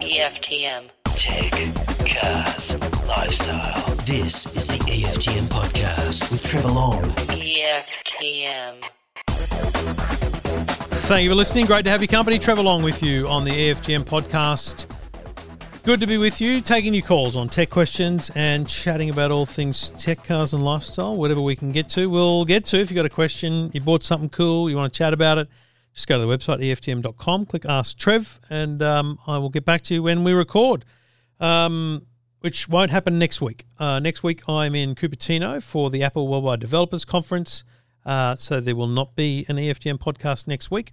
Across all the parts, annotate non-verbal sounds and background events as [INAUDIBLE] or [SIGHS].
EFTM. Tech, cars, lifestyle. This is the EFTM podcast with Trevor Long. EFTM. Thank you for listening. Great to have your company. Trevor Long with you on the EFTM podcast. Good to be with you, taking your calls on tech questions and chatting about all things tech, cars, and lifestyle. Whatever we can get to, we'll get to. If you've got a question, you bought something cool, you want to chat about it, just go to the website, EFTM.com, click Ask Trev, and um, I will get back to you when we record, um, which won't happen next week. Uh, next week, I'm in Cupertino for the Apple Worldwide Developers Conference, uh, so there will not be an EFTM podcast next week.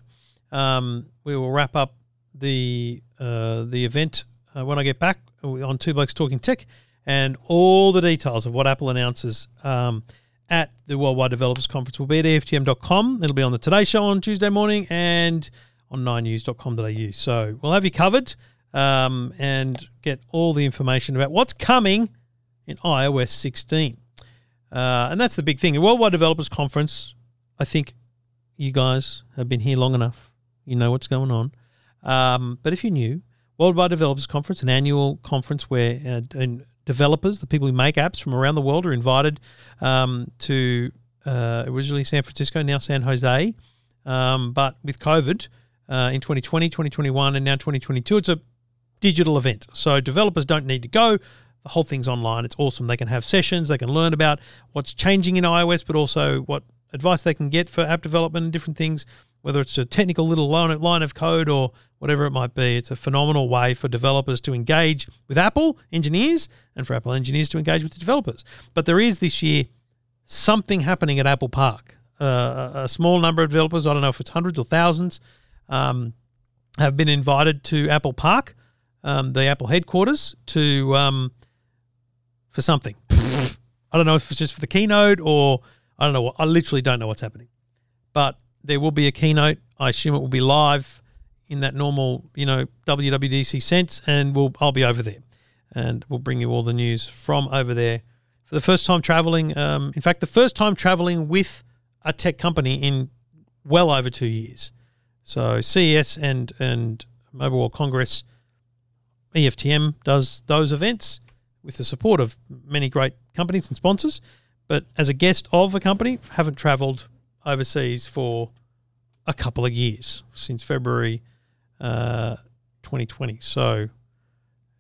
Um, we will wrap up the uh, the event uh, when I get back on Two Blokes Talking Tech and all the details of what Apple announces um, at the Worldwide Developers Conference will be at EFTM.com. It'll be on the Today Show on Tuesday morning and on 9news.com.au. So we'll have you covered um, and get all the information about what's coming in iOS 16. Uh, and that's the big thing. The Worldwide Developers Conference, I think you guys have been here long enough. You know what's going on. Um, but if you're new, Worldwide Developers Conference, an annual conference where uh, and developers, the people who make apps from around the world, are invited um, to uh, originally San Francisco, now San Jose. Um, but with COVID uh, in 2020, 2021, and now 2022, it's a digital event. So developers don't need to go. The whole thing's online. It's awesome. They can have sessions. They can learn about what's changing in iOS, but also what advice they can get for app development and different things whether it's a technical little line of code or whatever it might be. It's a phenomenal way for developers to engage with Apple engineers and for Apple engineers to engage with the developers. But there is this year something happening at Apple Park. Uh, a small number of developers, I don't know if it's hundreds or thousands, um, have been invited to Apple Park, um, the Apple headquarters, to um, for something. [LAUGHS] I don't know if it's just for the keynote or I don't know. I literally don't know what's happening, but there will be a keynote. I assume it will be live in that normal, you know, WWDC sense, and we'll I'll be over there, and we'll bring you all the news from over there. For the first time traveling, um, in fact, the first time traveling with a tech company in well over two years. So CES and and Mobile World Congress, EFTM does those events with the support of many great companies and sponsors. But as a guest of a company, haven't travelled overseas for a couple of years since February uh, 2020. So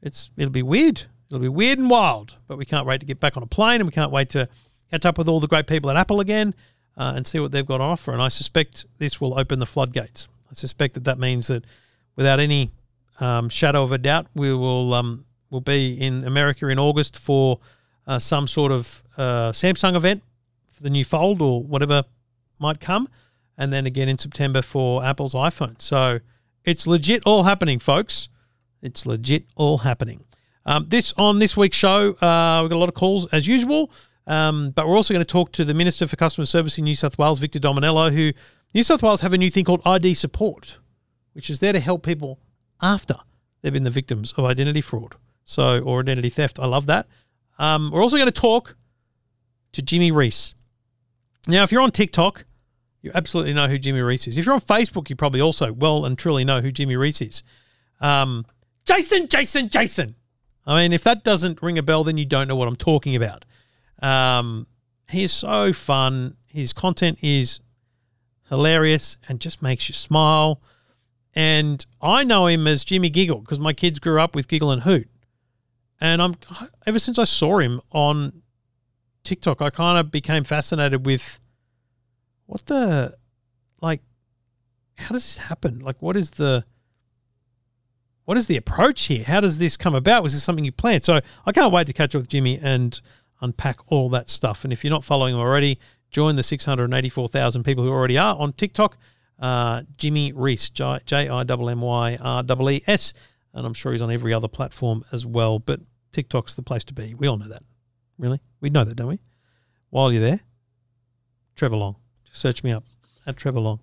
it's it'll be weird. It'll be weird and wild, but we can't wait to get back on a plane and we can't wait to catch up with all the great people at Apple again uh, and see what they've got on offer. And I suspect this will open the floodgates. I suspect that that means that without any um, shadow of a doubt, we will um, will be in America in August for uh, some sort of uh, Samsung event for the new Fold or whatever might come, and then again in September for Apple's iPhone. So it's legit all happening, folks. It's legit all happening. Um, this on this week's show, uh, we've got a lot of calls as usual, um, but we're also going to talk to the Minister for Customer Service in New South Wales, Victor Dominello, who New South Wales have a new thing called ID support, which is there to help people after they've been the victims of identity fraud, so or identity theft. I love that. Um, we're also going to talk to Jimmy Rees. Now, if you're on TikTok, you absolutely know who Jimmy Rees is. If you're on Facebook, you probably also well and truly know who Jimmy Rees is. Um, Jason, Jason, Jason. I mean, if that doesn't ring a bell, then you don't know what I'm talking about. Um, he is so fun. His content is hilarious and just makes you smile. And I know him as Jimmy Giggle because my kids grew up with Giggle and Hoot. And I'm ever since I saw him on TikTok, I kind of became fascinated with what the like how does this happen? Like what is the what is the approach here? How does this come about? Was this something you planned? So I can't wait to catch up with Jimmy and unpack all that stuff. And if you're not following him already, join the 684,000 people who already are on TikTok. Uh, Jimmy Rees, J I M M Y R E E S. And I'm sure he's on every other platform as well. But TikTok's the place to be. We all know that. Really? We know that, don't we? While you're there, Trevor Long. Search me up at Trevor Long.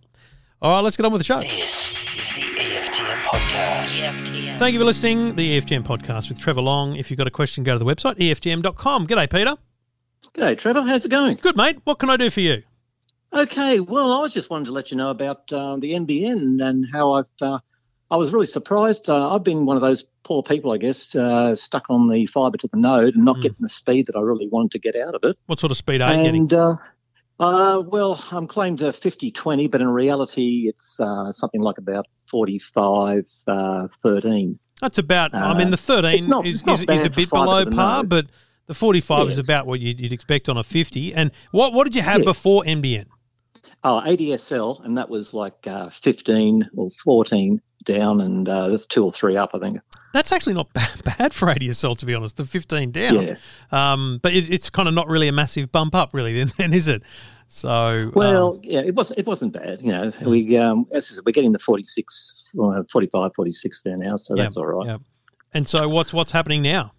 All right, let's get on with the show. This is the EFTM podcast. EFTM. Thank you for listening. The EFTM podcast with Trevor Long. If you've got a question, go to the website, EFTM.com. G'day, Peter. G'day, Trevor. How's it going? Good, mate. What can I do for you? Okay, well, I was just wanted to let you know about uh, the NBN and how I've uh, I was really surprised. Uh, I've been one of those poor people, I guess, uh, stuck on the fibre to the node and not Mm. getting the speed that I really wanted to get out of it. What sort of speed are you getting? And uh, uh, well, I'm claimed a 50 20, but in reality, it's uh, something like about 45 uh, 13. That's about. I Uh, mean, the thirteen not- is, is, is a bit below par, but the forty-five is about what you'd, you'd expect on a fifty. And what what did you have Yeah. before NBN? Oh, ADSL, and that was like uh, 15 or 14 down, and uh, that's two or three up, I think. That's actually not [LAUGHS] bad, bad for ADSL, to be honest. The fifteen down. Yeah. Um, but it, it's kind of not really a massive bump up, really. Then, [LAUGHS] then is it? So Well, um, yeah, it wasn't. It wasn't bad. You know, we um, as I said, we're getting the 46, uh, 45, 46 there now, so yeah, that's all right. yeah. And so what's what's happening now?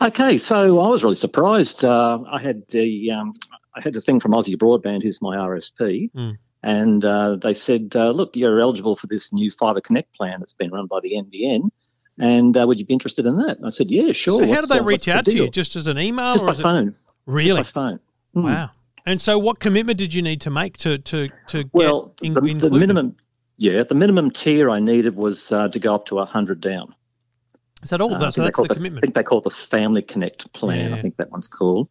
Okay, so I was really surprised. Uh, I had the um, I had a thing from Aussie Broadband, who's my RSP, Mm. and uh, they said, uh, "Look, you're eligible for this new Fibre Connect plan that's been run by the NBN, and uh, would you be interested in that?" And I said, "Yeah, sure." So how did they uh, reach the out to you? Just as an email, Just or by it phone. really? Just by phone. Hmm. Wow. And so, what commitment did you need to make to to to get Well, in, the, the minimum, yeah, the minimum tier I needed was uh, to go up to hundred down. Is that all? Uh, I That's- think they that's call the it I think they call it the Family Connect plan. Yeah. I think that one's called.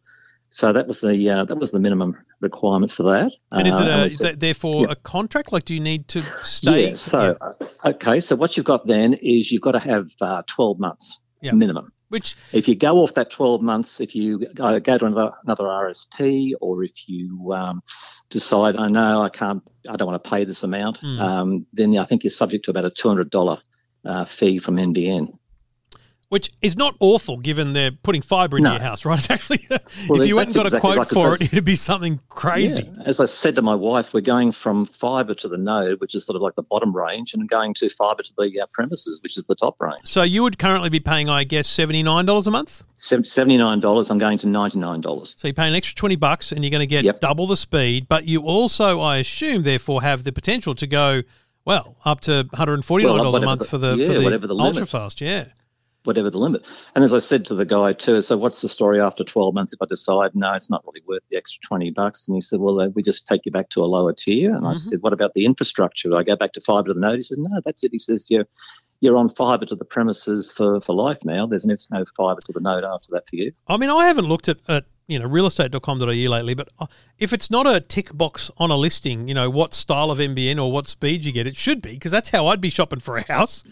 So that was the uh, that was the minimum requirement for that. And is Uh, it a, they is that therefore yeah. a contract? Like, do you need to stay? Yeah. So uh, okay. So what you've got then is you've got to have uh, twelve months Yeah. minimum. Which If you go off that 12 months, if you go, go to another, another RSP, or if you um, decide, I know I can't, I don't want to pay this amount, Mm. um, then I think you're subject to about a $200 uh, fee from NBN. Which is not awful, given they're putting fibre into No. your house, right? [LAUGHS] It's actually, Well, if you went and got that's a quote for it, it'd be something crazy. Yeah. As I said to my wife, we're going from fibre to the node, which is sort of like the bottom range, and going to fibre to the uh, premises, which is the top range. So you would currently be paying, I guess, seventy nine dollars a month. $79, I'm going to $99. So you pay an extra twenty bucks, and you're going to get Yep. double the speed. But you also, I assume, therefore, have the potential to go well up to one hundred and forty nine dollars a month for the- yeah, for the the limit. ultra fast. Yeah. Whatever the limit. And as I said to the guy too, so what's the story after 12 months if I decide no, it's not really worth the extra 20 bucks? And he said, well, uh, we just take you back to a lower tier. And I Mhm. said, what about the infrastructure? Do I go back to fibre to the node? He said, no, that's it. He says, you're you're on fibre to the premises for, for life now. There's no, no fibre to the node after that for you. I mean, I haven't looked at, at you know realestate.com.au lately, but uh, if it's not a tick box on a listing, you know what style of NBN or what speed you get, it should be because that's how I'd be shopping for a house.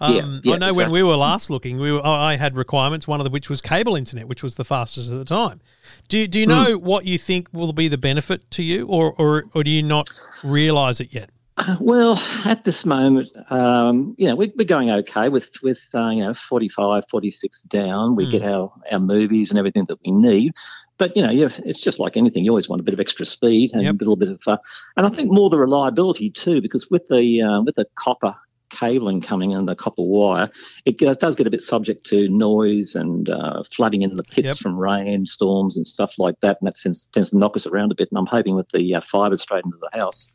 Um, Yeah, yeah, I know when we were last looking, we were, I had requirements. One of the which was cable internet, which was the fastest at the time. Do you, do you Hmm. know what you think will be the benefit to you, or or, or do you not realise it yet? Uh, [SIGHS] Well, at this moment, um, you know, we, we're going okay with with uh, you know 45, 46 down. We Hmm. get our our movies and everything that we need. But you know, you it's just like anything. You always want a bit of extra speed and Yep. a little bit of, uh, and I think more the reliability too, because with the uh, with the copper cabling coming in, the copper wire, it does get a bit subject to noise and uh, flooding in the pits Yep. from rain, storms, and stuff like that. And that tends, tends to knock us around a bit. And I'm hoping with the uh, fibre straight into the house,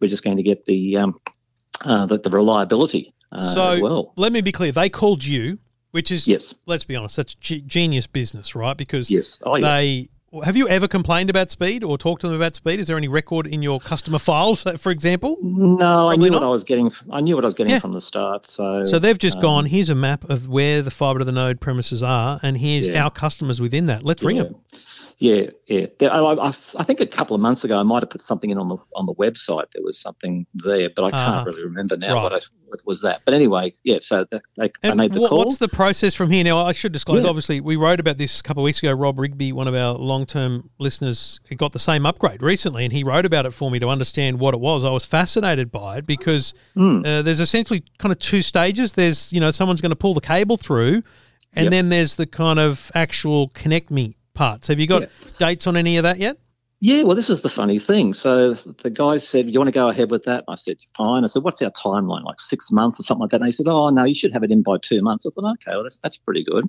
we're just going to get the um, uh, the, the reliability uh, so as well. let me be clear: they called you, which is Yes, let's be honest, that's ge- genius business, right? Because yes. Oh, yeah. they have you ever complained about speed or talked to them about speed? Is there any record in your customer files, [LAUGHS] for example? no, I knew not. what I was getting. I knew what I was getting Yeah. from the start. So, So they've just um, gone. Here's a map of where the fibre to the node premises are, and here's Yeah. our customers within that. Let's ring them. Yeah, yeah. There, I, I, I think a couple of months ago I might have put something in on the on the website. There was something there, but I can't Ah, really remember now right. what, I, what was that. But anyway, yeah. So they, they, I made the what, call. what's the process from here? Now, I should disclose. Yeah. Obviously, we wrote about this a couple of weeks ago. Rob Rigby, one of our long-term listeners, got the same upgrade recently, and he wrote about it for me to understand what it was. I was fascinated by it because Hmm. uh, there's essentially kind of two stages. There's you know someone's going to pull the cable through, and Yep. then there's the kind of actual connect me parts. Have you got Yeah. dates on any of that yet? Yeah, well, this is the funny thing. So the guy said, "You want to go ahead with that?" I said, "Fine." I said, "What's our timeline? Like six months or something like that?" And he said, "Oh no, you should have it in by two months." I thought, "Okay, well that's that's pretty good."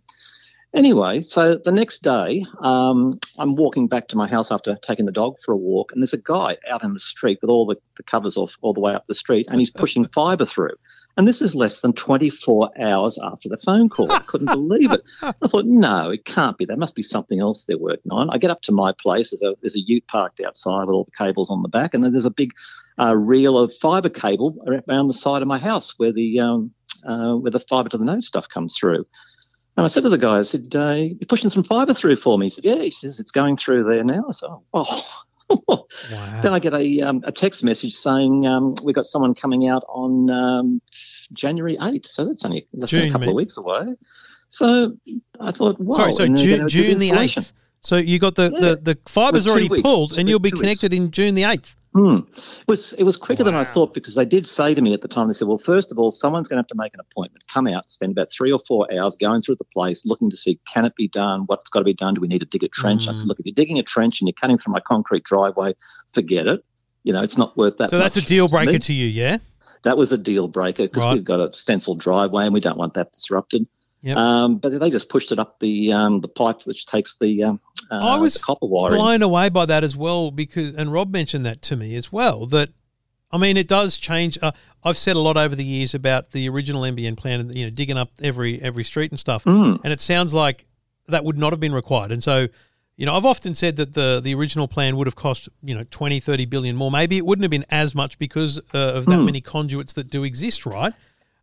Anyway, so the next day, um, I'm walking back to my house after taking the dog for a walk, and there's a guy out in the street with all the, the covers off all the way up the street, and he's pushing [LAUGHS] fibre through. And this is less than 24 hours after the phone call. I couldn't [LAUGHS] believe it. I thought, no, it can't be. There must be something else they're working on. I get up to my place. There's a, there's a ute parked outside with all the cables on the back, and then there's a big uh, reel of fibre cable around the side of my house where the um, uh, where the fibre to the node stuff comes through. And I said to the guy, I said, uh, "You're pushing some fibre through for me." He said, "Yeah." He says, "It's going through there now." So, oh. Wow. Then I get a, um, a text message saying um, we got someone coming out on um, January 8th. So that's only than June, a couple of weeks away. So I thought, wow. Sorry, so June, June the 8th. So you got the, Yeah. the, the fiber's It was two already weeks. pulled and you'll be two weeks. connected in June the 8th. Hmm. It was it was quicker than I thought because they did say to me at the time. They said, "Well, first of all, someone's going to have to make an appointment, come out, spend about three or four hours going through the place, looking to see can it be done, what's got to be done, do we need to dig a trench?" I Mm. said, "Look, if you're digging a trench and you're cutting through my concrete driveway, forget it. You know, it's not worth that." So that's a deal to breaker to you, yeah? That was a deal breaker because Right. we've got a stenciled driveway and we don't want that disrupted. Yep. Um, but they just pushed it up the um, the pipe which takes the, um, uh, I was copper wiring. blown away by that as well because and Rob mentioned that to me as well that I mean it does change uh, I've said a lot over the years about the original NBN plan and you know digging up every every street and stuff Mm. and it sounds like that would not have been required and so you know I've often said that the the original plan would have cost you know 20 30 billion more maybe it wouldn't have been as much because uh, of that Hmm. many conduits that do exist right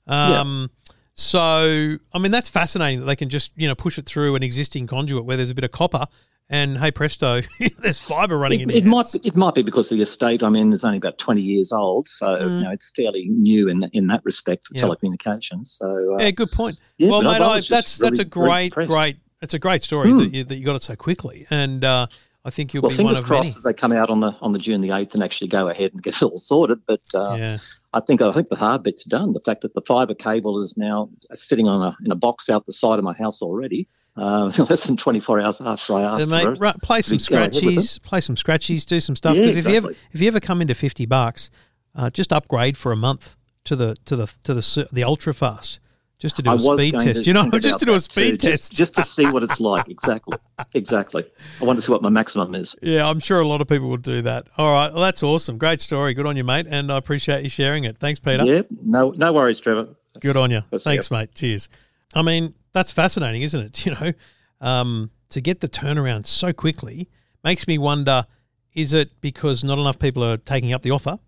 um so I mean that's fascinating that they can just you know push it through an existing conduit where there's a bit of copper and hey presto, [LAUGHS] there's fibre running It, in it might it might be because the estate I'm in is only about 20 years old, so Mm. you know it's fairly new in in that respect for Yeah. telecommunications. So uh, Yeah, good point. Yeah, well, mate, I I, was just that's that's a really- really great, great. It's a great story Hmm. that you that you got it so quickly, and uh, I think you'll well, be one fingers of many. crossed that they come out on the on the June the 8th and actually go ahead and get it all sorted. But uh, yeah, I think I think the hard bit's done. The fact that the fibre cable is now sitting on a in a box out the side of my house already, uh, [LAUGHS] less than 24 hours after I asked mate, for it. right, play some we go ahead with it. scratchies, play some scratchies, do some stuff. Yeah, Because if you ever if you ever come into fifty bucks, uh, just upgrade for a month to the to the to the s- the ultra fast, just to do I a speed test. You know, [LAUGHS] just to do a that too, speed just- test. just to see what it's like. Exactly, exactly. I want to see what my maximum is. Yeah, I'm sure a lot of people will do that. All right, well, that's awesome. Great story. Good on you, mate, and I appreciate you sharing it. Thanks, Peter. Yeah, no, no worries, Trevor. Good on you. Let's Thanks, mate. Cheers. I mean, that's fascinating, isn't it? [LAUGHS] You know, um, to get the turnaround so quickly makes me wonder: is it because not enough people are taking up the offer,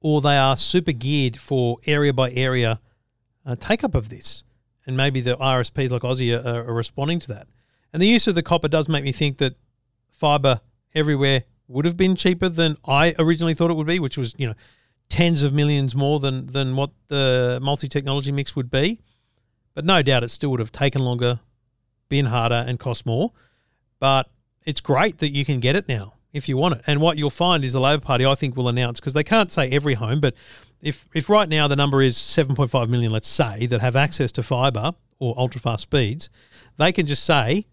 or they are super geared for area by area uh, take up of this, and maybe the RSPs like Aussie are, are responding to that. And the use of the copper does make me think that fibre everywhere would have been cheaper than I originally thought it would be, which was you know tens of millions more than than what the multi technology mix would be. But no doubt it still would have taken longer, been harder, and cost more. But it's great that you can get it now if you want it. And what you'll find is the Labor Party, I think, will announce because they can't say every home, but if if right now the number is 7.5 million, let's say, that have access to fibre or ultra fast speeds, they can just say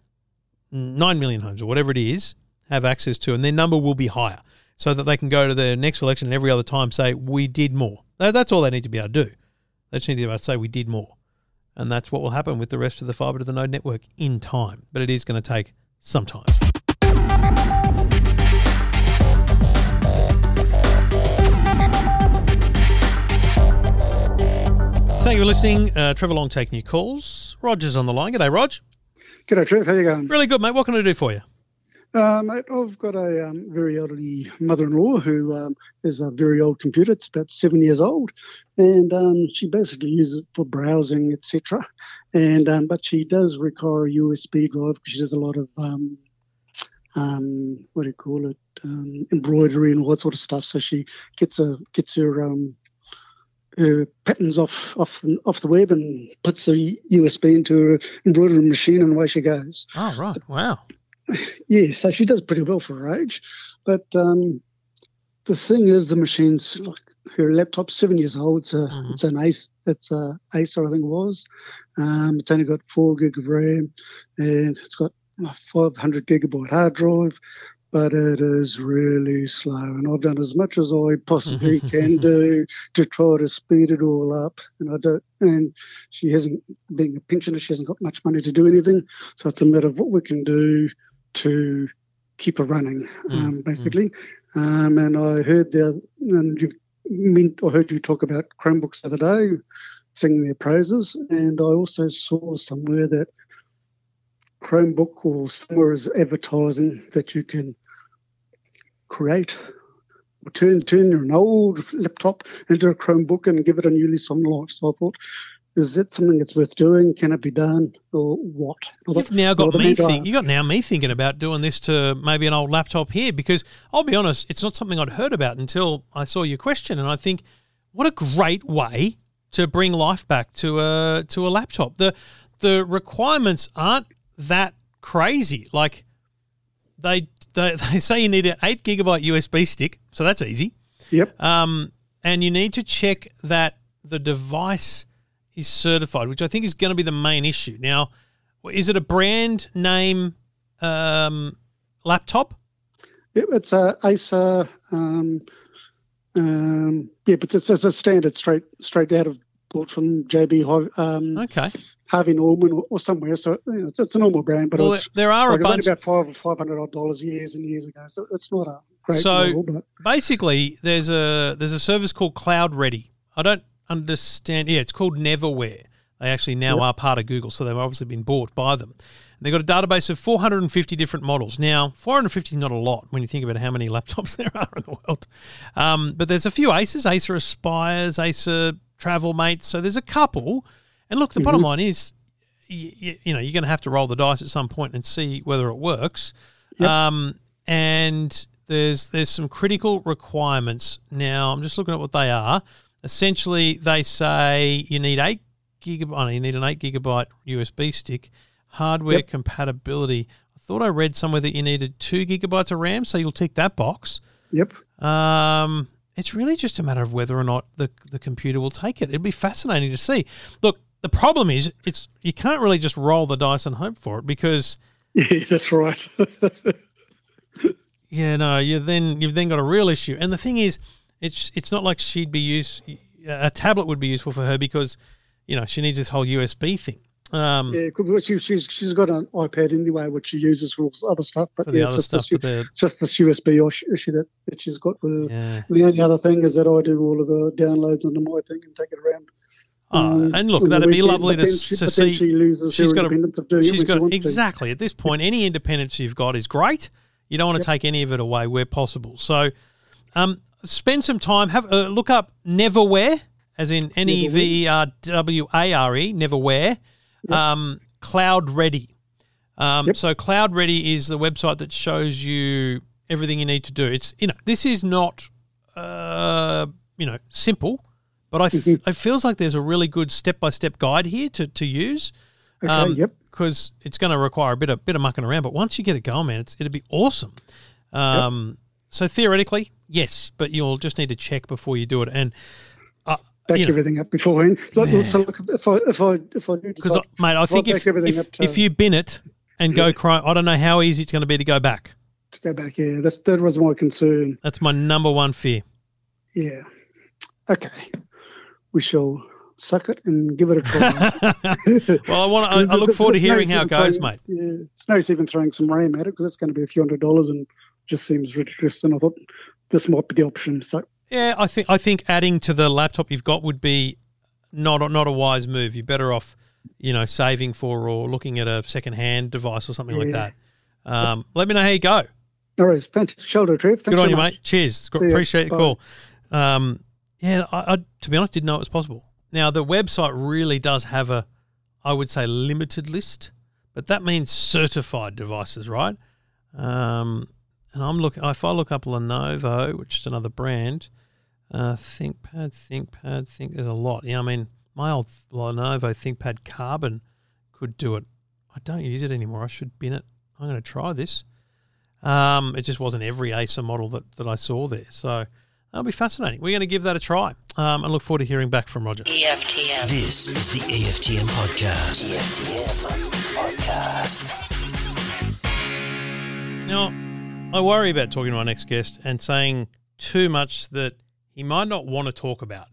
9 million homes or whatever it is have access to, and their number will be higher so that they can go to the next election and every other time say, we did more. That's all they need to be able to do. They just need to be able to say, we did more. And that's what will happen with the rest of the fibre to the node network in time. But it is going to take some time. Thank you for listening. Uh, Trevor Long taking your calls. Roger's on the line. G'day, Rog. G'day, Trev. How are you going? Really good, mate. What can I do for you? Uh, mate, I've got a um, very elderly mother-in-law who um, is a very old computer. It's about seven years old, and um, she basically uses it for browsing, etc. And um, but she does require a USB drive because she does a lot of um, um, what do you call it, um, embroidery and all that sort of stuff. So she gets a gets her her patterns off off the, off the web and puts a USB into her embroidery machine, and away she goes. Oh, right. Wow. [LAUGHS] Yeah, so she does pretty well for her age. But um, the thing is, the machine's like her laptop's seven years old. It's a Mhm. it's an Ace. It's a Acer, I think it was. Um, it's only got four gig of RAM, and it's got a 500 gigabyte hard drive. But it is really slow. And I've done as much as I possibly can do to try to speed it all up. And I don't. And she hasn't, being a pensioner, she hasn't got much money to do anything. So it's a matter of what we can do to keep her running, um, basically. Um, and I heard the and you mean I heard you talk about Chromebooks the other day, singing their praises, and I also saw somewhere that Chromebook or somewhere is advertising that you can create turn turn an old laptop into a Chromebook and give it a new lease on life. So I thought, is that something that's worth doing? Can it be done, or what? You've now got me think, you got now me thinking about doing this to maybe an old laptop here because I'll be honest, it's not something I'd heard about until I saw your question, and I think what a great way to bring life back to a to a laptop. The the requirements aren't that crazy. Like they they, [LAUGHS] they say you need an eight gigabyte USB stick, so that's easy. Yep. Um, and you need to check that the device is certified, which I think is going to be the main issue. Now, is it a brand name um, laptop? Yep, it's a Acer. Um, um, yeah, but it's, it's a standard straight straight out of bought from JB um, Okay. Harvey Norman or, or somewhere. So you know, it's, it's a normal brand, but Well, it's there are a like, was bunch. about five or five hundred odd dollars years and years ago. So it's not a great So- model, but Basically, there's a there's a service called Cloud Ready. I don't understand. Yeah, it's called Neverware. They actually now Yep. are part of Google, so they've obviously been bought by them. And they've got a database of 450 different models. Now, 450 is not a lot when you think about how many [LAUGHS] laptops there are in the world. Um, but there's a few Aces, Acer Aspires, Acer Travel Mates. So there's a couple. And look, the bottom line is, you, you know, you're going to have to roll the dice at some point and see whether it works. Yep. Um, and there's there's some critical requirements. Now, I'm just looking at what they are. Essentially, they say you need eight gigabyte. Oh, you need an eight gigabyte USB stick. Hardware Yep. compatibility. I thought I read somewhere that you needed two gigabytes of RAM, so you'll tick that box. yep. Um, it's really just a matter of whether or not the the computer will take it. It'd be fascinating to see. Look, the problem is it's you can't really just roll the dice and hope for it because [LAUGHS] Yeah, that's right. [LAUGHS] yeah, no, you then you've then got a real issue. And the thing is, it's it's not like she'd be used. A tablet would be useful for her because you know she needs this whole USB thing. Um, yeah, she, she's she's got an iPad anyway, which she uses for other stuff. But yeah, other it's just, stuff, this, but it's just this USB issue that, that she's got with her. yeah. The only other thing is that I do all of the downloads onto my thing and take it around. Oh, um, and look, that'd be weekend, lovely to, she, to see. she loses she's her got a- independence of doing it She's she got wants to. exactly at this point. Any independence you've got is great. You don't want to take any of it away where possible. So, um, spend some time. Have uh, look up Neverware, as in N E V E R W A R E, Neverware. Um, Cloud Ready. Um, Yep. So Cloud Ready is the website that shows you everything you need to do. It's you know this is not uh, you know simple, but I f- it feels like there's a really good step by step guide here to to use. Okay, yep. Because it's going to require a bit of bit of mucking around, but once you get it going, man, it's it'll be awesome. Um, So theoretically, yes, but you'll just need to check before you do it, and back you know, everything up beforehand. Yeah. So look, if I if I if I do because mate, I think if if, to, if you bin it and go cry, I don't know how easy it's going to be to go back. to go back, yeah, that's that was my concern. That's my number one fear. Yeah. Okay. We shall suck it and give it a try. [LAUGHS] well, I want. I, I look forward to no hearing how it goes, throwing- mate. Yeah, it's no even throwing some RAM at it because it's going to be a few hundred dollars and just seems ridiculous. And I thought this might be the option. So Yeah, I think I think adding to the laptop you've got would be not a, not a wise move. You're better off, you know, saving for or looking at a second hand device or something like that. Um, let me know how you go. no worries. Fantastic shoulder Trev. Thanks Good on you, much. mate. Cheers. See. Appreciate the Bye. call. Um, yeah, I, I to be honest didn't know it was possible. Now the website really does have a, I would say, limited list, but that means certified devices, right? Um, and I'm looking. If I look up Lenovo, which is another brand, uh, ThinkPad, ThinkPad, Think. There's a lot. Yeah, I mean, my old Lenovo ThinkPad Carbon could do it. I don't use it anymore. I should bin it. I'm going to try this. Um, it just wasn't every Acer model that, that I saw there. So that'll be fascinating. We're going to give that a try um, and look forward to hearing back from Roger. EFTM. This is the EFTM podcast. EFTM podcast. Now, I worry about talking to my next guest and saying too much that he might not want to talk about.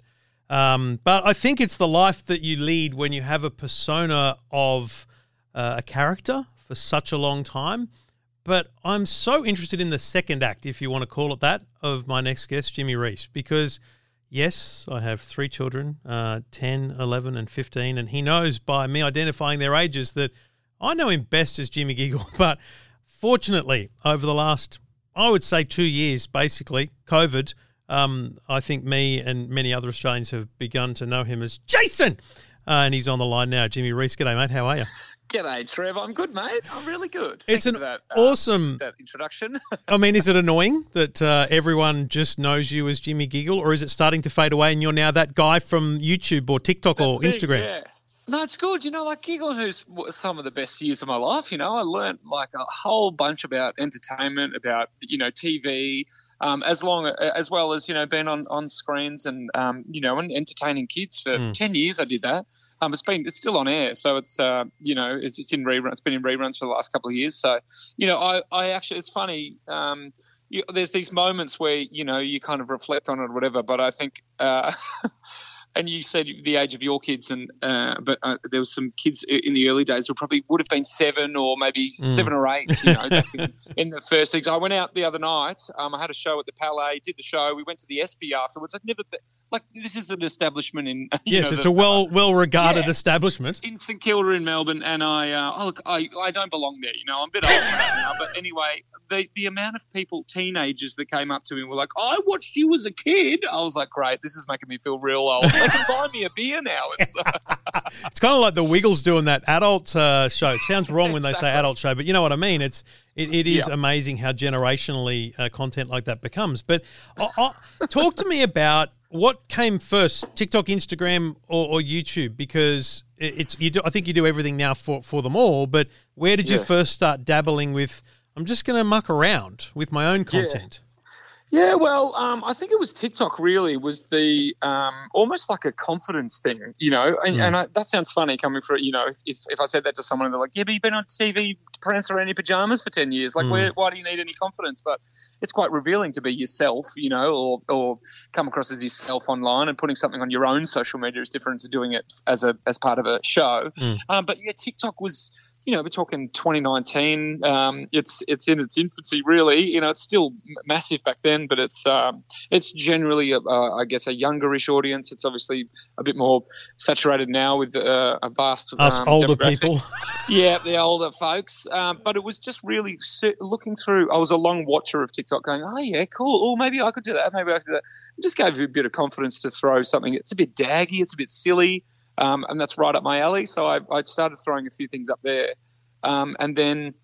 Um, but I think it's the life that you lead when you have a persona of uh, a character for such a long time. But I'm so interested in the second act, if you want to call it that, of my next guest, Jimmy Rees, because yes, I have three children uh, 10, 11, and 15. And he knows by me identifying their ages that I know him best as Jimmy Giggle. [LAUGHS] But fortunately, over the last, I would say, two years, basically, COVID, um, I think me and many other Australians have begun to know him as Jason. Uh, and he's on the line now. Jimmy Rees, g'day, mate. How are you? G'day, Trev. I'm good, mate. I'm really good. It's Thank an that, uh, awesome- that introduction. [LAUGHS] I mean, is it [LAUGHS] annoying that uh, everyone just knows you as Jimmy Giggle, or is it starting to fade away and you're now that guy from YouTube or TikTok or thing, Instagram? Yeah. No, it's good. You know, like Giggle and Hoot's some of the best years of my life. You know, I learned like a whole bunch about entertainment, about you know TV, um, as long as well as you know being on on screens and um, you know and entertaining kids for Mm. ten years. I did that. Um, it's been it's still on air, so it's uh, you know it's it's in rerun. It's been in reruns for the last couple of years. So you know, I I actually it's funny. Um, you, there's these moments where you know you kind of reflect on it or whatever. But I think, uh, [LAUGHS] and you said the age of your kids, and uh, but uh, there was some kids in the early days who probably would have been seven or maybe Mm. seven or eight. You know, in, [LAUGHS] in the first things. I went out the other night. Um, I had a show at the Palais. Did the show. We went to the Espy afterwards. I'd never been, like this is an establishment in [LAUGHS] you Yes, know, it's the- a well well regarded Yeah. establishment. in St Kilda in Melbourne, and I, uh, oh, look, I, I don't belong there. You know, I'm a bit old now. But anyway, the the amount of people, teenagers, that came up to me were like, "I watched you as a kid." I was like, "Great, this is making me feel real old." They can buy me a beer now. [LAUGHS] It's, uh, [LAUGHS] It's kind of like the Wiggles doing that adult uh, show. It sounds wrong when they say adult show, but you know what I mean. It's it, it is Yeah. amazing how generationally uh, content like that becomes. But uh, uh, talk to me about what came first, TikTok, Instagram, or, or YouTube? Because it- it's you. Do, I think you do everything now for for them all. But where did you first start dabbling with? I'm just going to muck around with my own content. Yeah, well, um, I think it was TikTok. Really, was the um, almost like a confidence thing, you know. And, Mm. and I, that sounds funny coming from you know, if, if if I said that to someone, and they're like, "Yeah, but you've been on TV prancing around in pajamas for ten years. Like, Mm. where, why do you need any confidence?" But it's quite revealing to be yourself, you know, or or come across as yourself online and putting something on your own social media is different to doing it as a as part of a show. Mm. Um, but yeah, TikTok was you know, we're talking 2019. Um, it's it's in its infancy, really. You know, it's still massive back then, but it's um, it's generally, a, uh, I guess, a youngerish audience. It's obviously a bit more saturated now with uh, a vast Us um, older people. [LAUGHS] [LAUGHS] Yeah, the older folks. Um, but it was just really looking through. I was a long watcher of TikTok, going, "Oh yeah, cool. Oh, maybe I could do that. Maybe I could do that." It just gave you a bit of confidence to throw something. It's a bit daggy. It's a bit silly, um, and that's right up my alley. So I, I started throwing a few things up there, um, and then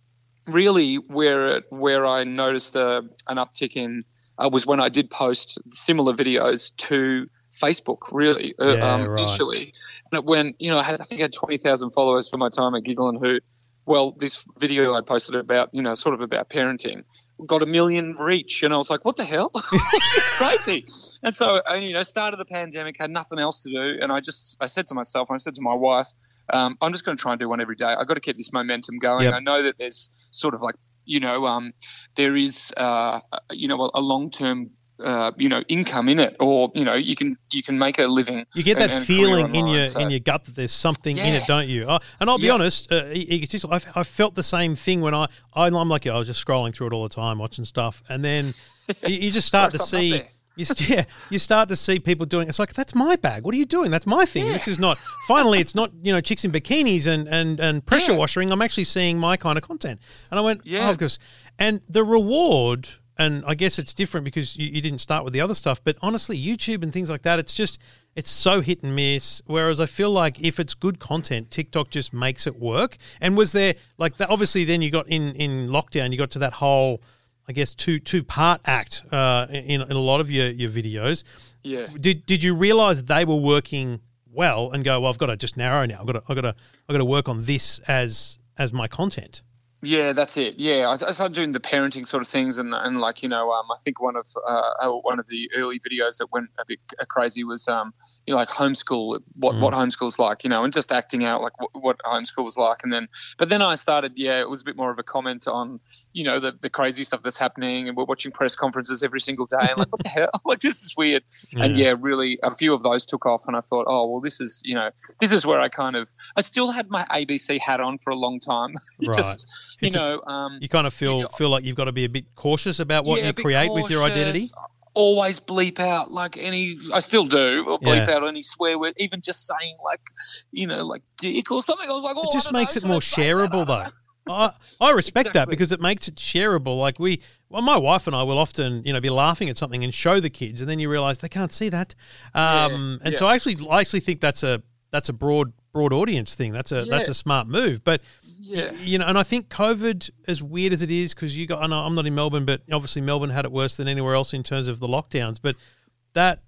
really where it, where I noticed a, an uptick in uh, was when I did post similar videos to Facebook. Really, uh, Yeah, um, right. initially, and it went. You know, I had I think I had twenty thousand followers for my time at Giggle and Hoot. Well, this video I posted about, you know, sort of about parenting, got a million reach, and I was like, "What the hell? [LAUGHS] it's crazy!" And so, and, you know, started the pandemic, had nothing else to do, and I just, I said to myself, and I said to my wife, um, "I'm just going to try and do one every day. I've got to keep this momentum going. Yep. I know that there's sort of like, you know, um, there is, uh, you know, a, a long term." Uh, you know, income in it, or you know, you can you can make a living. You get that and- and feeling in your so- in your gut that there's something in it, don't you? Oh, and I'll be Yeah. honest, uh, egotistical. I've, I felt the same thing when I I'm like. I was just scrolling through it all the time, watching stuff, and then [LAUGHS] you, you just start to Throw something up see. [LAUGHS] You, yeah, you start to see people doing. It's like that's my bag. What are you doing? That's my thing. This is not. Finally, it's not you know [LAUGHS] chicks in bikinis and and and pressure Yeah. washing. I'm actually seeing my kind of content, and I went, Yeah. oh, of course. And the reward, and I guess it's different because you, you didn't start with the other stuff. But honestly, YouTube and things like that, it's just it's so hit and miss. Whereas I feel like if it's good content, TikTok just makes it work. And was there like that? Obviously, then you got in in lockdown, you got to that whole, I guess two two part act uh, in in a lot of your your videos. Yeah. Did did you realize they were working well and go? Well, I've got to just narrow now. I've got to I've got to I've got to work on this as as my content. Yeah, that's it. Yeah, I, I started doing the parenting sort of things, and and like you know, um, I think one of uh, uh, one of the early videos that went a bit crazy was um, you know, like homeschool, what Mm. what homeschool's like, you know, and just acting out like what, what homeschool was like, and then but then I started, yeah, it was a bit more of a comment on, you know, the the crazy stuff that's happening, and we're watching press conferences every single day, and like what the hell, [LAUGHS] like this is weird, and yeah, really a few of those took off, and I thought, oh well, this is you know, this is where I kind of I still had my ABC hat on for a long time, [LAUGHS] You Right. just you It's a- know, um, You kind of feel Yeah. feel like you've got to be a bit cautious about what yeah, you a create with your identity. Always bleep out like any. I still do. Or bleep Yeah. out any swear word, even just saying like, you know, like dick or something. I was like, oh, it just don't know, makes it more shareable, though. [LAUGHS] I, I respect that because it makes it shareable. Like we, well, my wife and I will often, you know, be laughing at something and show the kids, and then you realise they can't see that. Um, and yeah. so I actually, I actually think that's a that's a broad broad audience thing. That's a that's a smart move. But Yeah. you know, and I think COVID, as weird as it is, because you got, I know I'm not in Melbourne, but obviously Melbourne had it worse than anywhere else in terms of the lockdowns. But that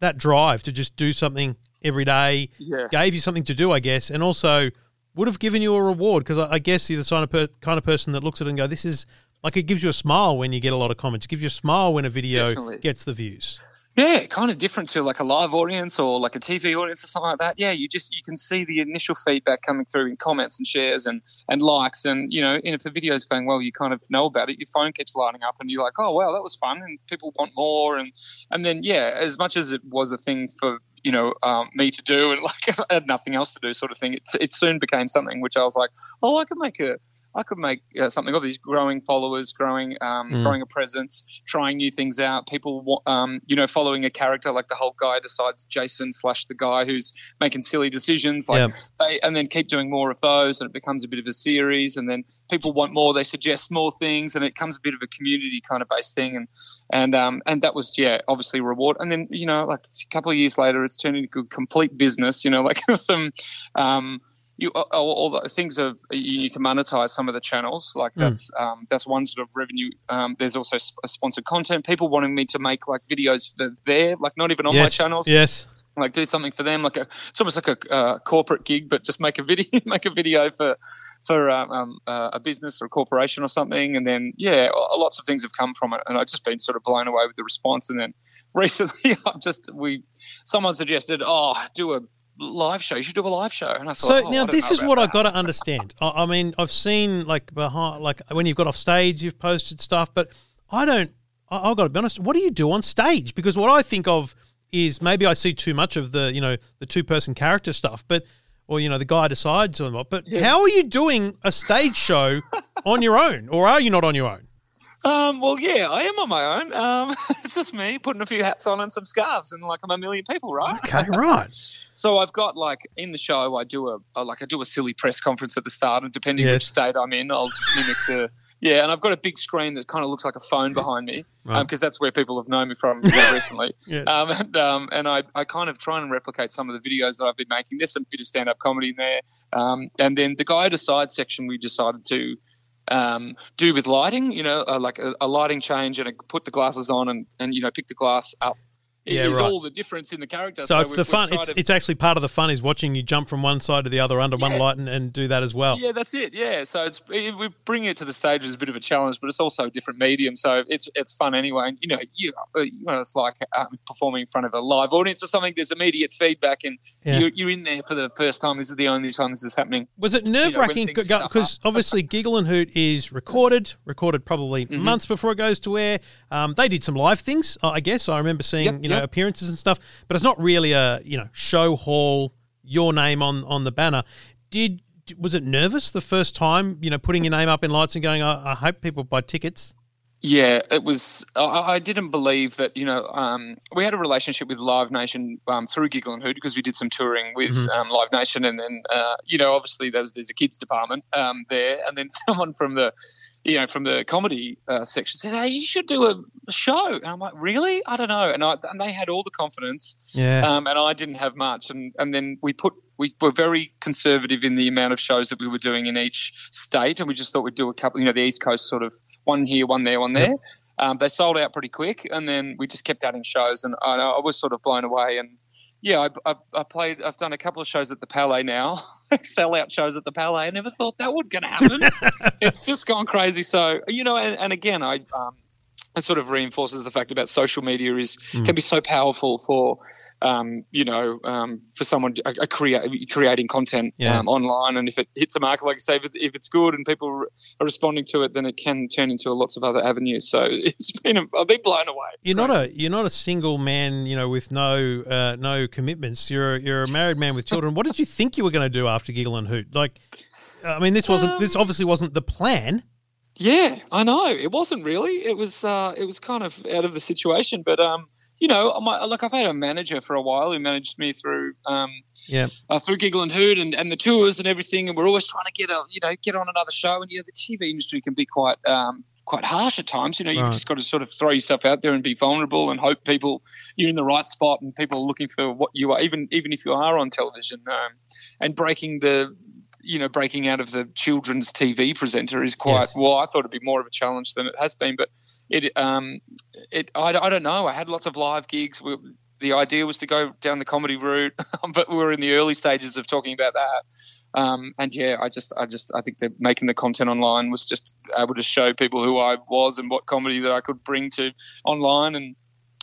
that drive to just do something every day Yeah. gave you something to do, I guess, and also would have given you a reward because I, I guess you're the kind of, per, kind of person that looks at it and go, "This is like it gives you a smile when you get a lot of comments. It gives you a smile when a video Definitely. gets the views." Yeah, kind of different to like a live audience or like a TV audience or something like that. Yeah, you just you can see the initial feedback coming through in comments and shares and and likes and you know, and if the video's going well, you kind of know about it. Your phone keeps lighting up and you're like, oh wow, that was fun, and people want more and and then yeah, as much as it was a thing for you know um, me to do and [LAUGHS] like I had nothing else to do sort of thing, it, it soon became something which I was like, oh, I could make a I could make uh, something of these growing followers, growing, um, Mm. growing a presence, trying new things out. People, um, you know, following a character like the whole guy decides Jason slash the guy who's making silly decisions, like, Yeah. they, and then keep doing more of those, and it becomes a bit of a series. And then people want more; they suggest more things, and it becomes a bit of a community kind of based thing. And and um, and that was yeah, obviously reward. And then you know, like a couple of years later, it's turned into a complete business. You know, like [LAUGHS] some. Um, you all, all the things of you, you can monetize some of the channels like Mm. that's um, that's one sort of revenue um, there's also sp- sponsored content people wanting me to make like videos for their like not even on my channels yes, like do something for them like a it's almost like a uh, corporate gig but just make a video [LAUGHS] make a video for for um, um, uh, a business or a corporation or something and then yeah lots of things have come from it and i've just been sort of blown away with the response and then [LAUGHS] recently [LAUGHS] i've just we someone suggested oh do a live show you should do a live show and i thought So oh, now this is what I got to understand. I, I mean, I've seen like behind, like when you've got off stage, you've posted stuff, but I don't. I, I've got to be honest. What do you do on stage? Because what I think of is maybe I see too much of the you know the two person character stuff, but or you know the guy decides or what. But how are you doing a stage show on your own, or are you not on your own? Um, well, yeah, I am on my own. Um, [LAUGHS] it's just me putting a few hats on and some scarves, and like I'm a million people, right? Okay, right. [LAUGHS] So I've got like in the show, I do a, a like I do a silly press conference at the start, and depending Yes. which state I'm in, I'll just mimic the yeah. And I've got a big screen that kind of looks like a phone behind me Right. because that's where people have known me from [LAUGHS] recently. Yes. Um, and um, and I, I kind of try and replicate some of the videos that I've been making. There's some bit of stand up comedy in there, um, and then the guy decide section we decided to um, do with lighting. You know, uh, like a, a lighting change and a, put the glasses on and and you know pick the glass up. Yeah, is right. all the difference in the character. So, it's the fun. It's, to- it's actually part of the fun is watching you jump from one side to the other under one light and, and do that as well. Yeah, that's it. Yeah, so it's it, we bring it to the stage as a bit of a challenge, but it's also a different medium, so it's it's fun anyway. And you know, you, uh, you know, it's like um, performing in front of a live audience or something. There's immediate feedback, and Yeah. you're, you're in there for the first time. This is the only time this is happening. Was it nerve wracking? things stuff Because [LAUGHS] obviously, Giggle and Hoot is recorded, recorded probably Mm-hmm. months before it goes to air. Um, they did some live things, I guess. I remember seeing Yep, you know yep. appearances and stuff, but it's not really a you know show hall. Your name on on the banner. Did was it nervous the first time? You know, putting your name up in lights and going, I, I hope people buy tickets. Yeah, it was. I, I didn't believe that. You know, um, we had a relationship with Live Nation um, through Giggle and Hoot because we did some touring with Mhm. um, Live Nation, and then uh, you know, obviously there's there's a kids department um, there, and then [LAUGHS] someone from the you know from the comedy uh, section said, "Hey, you should do a show." And I'm like, "Really? I don't know." And I and they had all the confidence, Yeah. um, and I didn't have much. And and then we put we were very conservative in the amount of shows that we were doing in each state, and we just thought we'd do a couple. You know, the East Coast sort of one here, one there, one there. Um, they sold out pretty quick, and then we just kept adding shows, and I, I was sort of blown away. And yeah, I, I, I played. I've done a couple of shows at the Palais now, [LAUGHS] sellout shows at the Palais. I never thought that would going to happen. [LAUGHS] it's just gone crazy. So you know, and, and again, I um, it sort of reinforces the fact about social media is Mm. can be so powerful for um, you know, um, for someone a, create, creating content Yeah. um, online, and if it hits a market, like I say, if, it, if it's good and people are responding to it, then it can turn into lots of other avenues. So [LAUGHS] it's been a, I've been blown away. It's You're not a you're not a single man, you know, with no uh, no commitments. You're a, you're a married man with children. what did you think you were going to do after Giggle and Hoot? Like, I mean, this wasn't this Um, obviously wasn't the plan. Yeah, I know. It wasn't really. It was. Uh, it was kind of out of the situation. But um, you know, my, like I've had a manager for a while who managed me through um, Yeah. uh, through Giggle and Hoot and, and the tours and everything. And we're always trying to get a you know get on another show. And you know, the TV industry can be quite um, quite harsh at times. You know, you've Right. just got to sort of throw yourself out there and be vulnerable and hope people you're in the right spot and people are looking for what you are, even even if you are on television. Um, and breaking the you know breaking out of the children's TV presenter is quite Yes. well. I thought it'd be more of a challenge than it has been, but it um it I, I don't know. I had lots of live gigs. We, the idea was to go down the comedy route, [LAUGHS] but we were in the early stages of talking about that. Um, and yeah, I just, I just, I think that making the content online was just able to show people who I was and what comedy that I could bring to online, and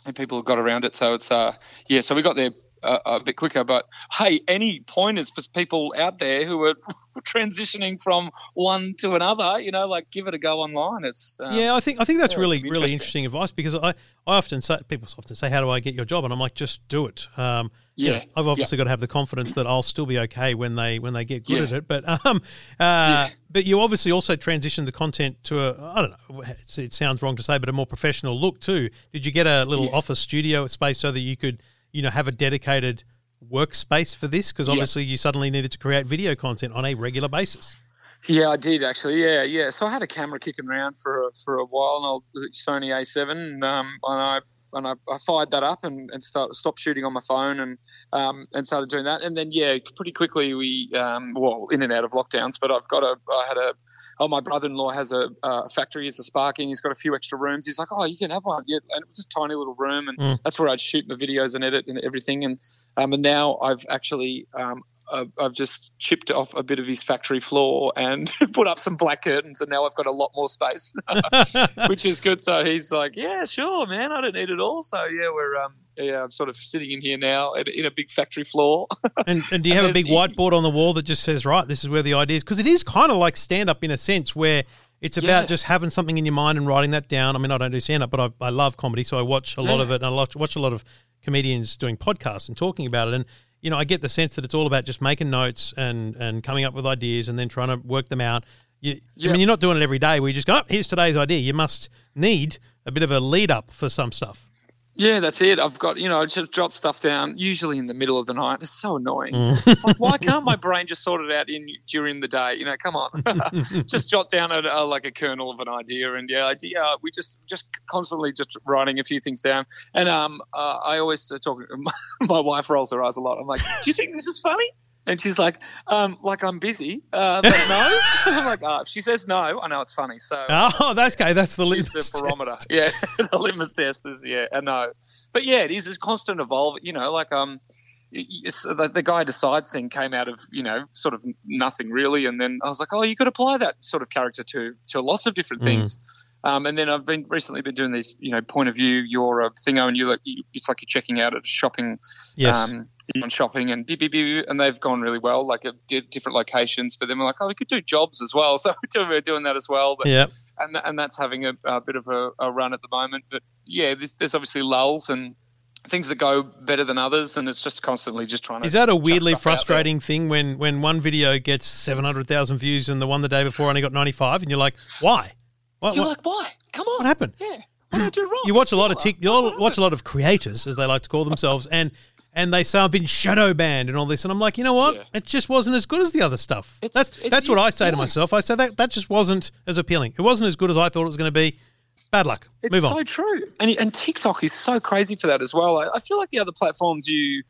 and people got around it. So it's, uh, yeah, so we got there a, a bit quicker. But hey, any pointers for people out there who are [LAUGHS] transitioning from one to another? You know, like give it a go online. It's um, yeah, I think I think that's yeah, really really interesting. advice because I, I often say people often say how do I get your job and I'm like just do it. Um, you know, Yeah, I've obviously got to have the confidence that I'll still be okay when they when they get good Yeah. at it. But um, uh, but you obviously also transitioned the content to a I don't know it sounds wrong to say but a more professional look too. Did you get a little Yeah. office studio space so that you could you know have a dedicated workspace for this because Yeah. obviously you suddenly needed to create video content on a regular basis. Yeah, I did actually. Yeah, yeah. So I had a camera kicking around for a, for a while, an old Sony A7, and, um, and I and I, I fired that up and, and start, stopped shooting on my phone and um, and started doing that. And then yeah, pretty quickly we um, well in and out of lockdowns. But I've got a I had a oh my brother-in-law has a, a factory. He's a sparking. He's got a few extra rooms. He's like oh you can have one. Yeah, and it was just a tiny little room, and Mm. that's where I'd shoot my videos and edit and everything. And um, and now I've actually um, I've, I've just chipped off a bit of his factory floor and [LAUGHS] put up some black curtains, and now I've got a lot more space, [LAUGHS] which is good. So he's like, "Yeah, sure, man, I don't need it all." So yeah, we're um, yeah, I'm sort of sitting in here now in, in a big factory floor. [LAUGHS] And, and do you have a big whiteboard on the wall that just says, right, this is where the idea is? Because it is kind of like stand up in a sense where it's about Yeah. just having something in your mind and writing that down. I mean, I don't do stand up, but I, I love comedy. So I watch a lot Yeah. of it and I watch, watch a lot of comedians doing podcasts and talking about it. And, you know, I get the sense that it's all about just making notes and, and coming up with ideas and then trying to work them out. You, I mean, you're not doing it every day where you just go, oh, here's today's idea. You must need a bit of a lead up for some stuff. Yeah, that's it. I've got, you know, I just jot stuff down, usually in the middle of the night. It's so annoying. Mm. It's like, why can't my brain just sort it out in during the day? You know, come on, [LAUGHS] just jot down a, a, like a kernel of an idea, and yeah, idea. We just just constantly just writing a few things down. And um, uh, I always talk. [LAUGHS] My wife rolls her eyes a lot. I'm like, do you think this is funny? And she's like, um, like I'm busy, uh, but no. [LAUGHS] I'm like, oh, if she says no, I know it's funny. So Oh, that's okay. That's the litmus the barometer. test. Yeah, [LAUGHS] the litmus test is yeah, I know. But yeah, it is. It's constant evolve. You know, like um, so the, the guy decides thing came out of you know sort of nothing really, and then I was like, oh, you could apply that sort of character to to lots of different Mm. Um, and then I've been recently been doing these, you know, point of view, your uh, thingo, and you like, you, it's like you're checking out at shopping, Yes. um, on shopping, and beep, beep, beep, and they've gone really well, like at different locations. But then we're like, oh, we could do jobs as well, [LAUGHS] so we're doing, that as well. But yeah. and and that's having a, a bit of a, a run at the moment. But yeah, there's, there's obviously lulls and things that go better than others, and it's just constantly just trying to. Is that a weirdly stuff out there. frustrating thing when when one video gets seven hundred thousand views and the one the day before only got ninety five, and you're like, why? What, You're what- like, why? Come on, what happened? Yeah, what did I do wrong? You watch a lot of tick, you watch a lot of creators, as they like to call themselves, and and they say I've been shadow banned and all this, and I'm like, you know what? Yeah. It just wasn't as good as the other stuff. It's- that's it that's what I say to myself. I say that that just wasn't as appealing. It wasn't as good as I thought it was going to be. Bad luck. It's Move so on. true, and and TikTok is so crazy for that as well. I, I feel like the other platforms you.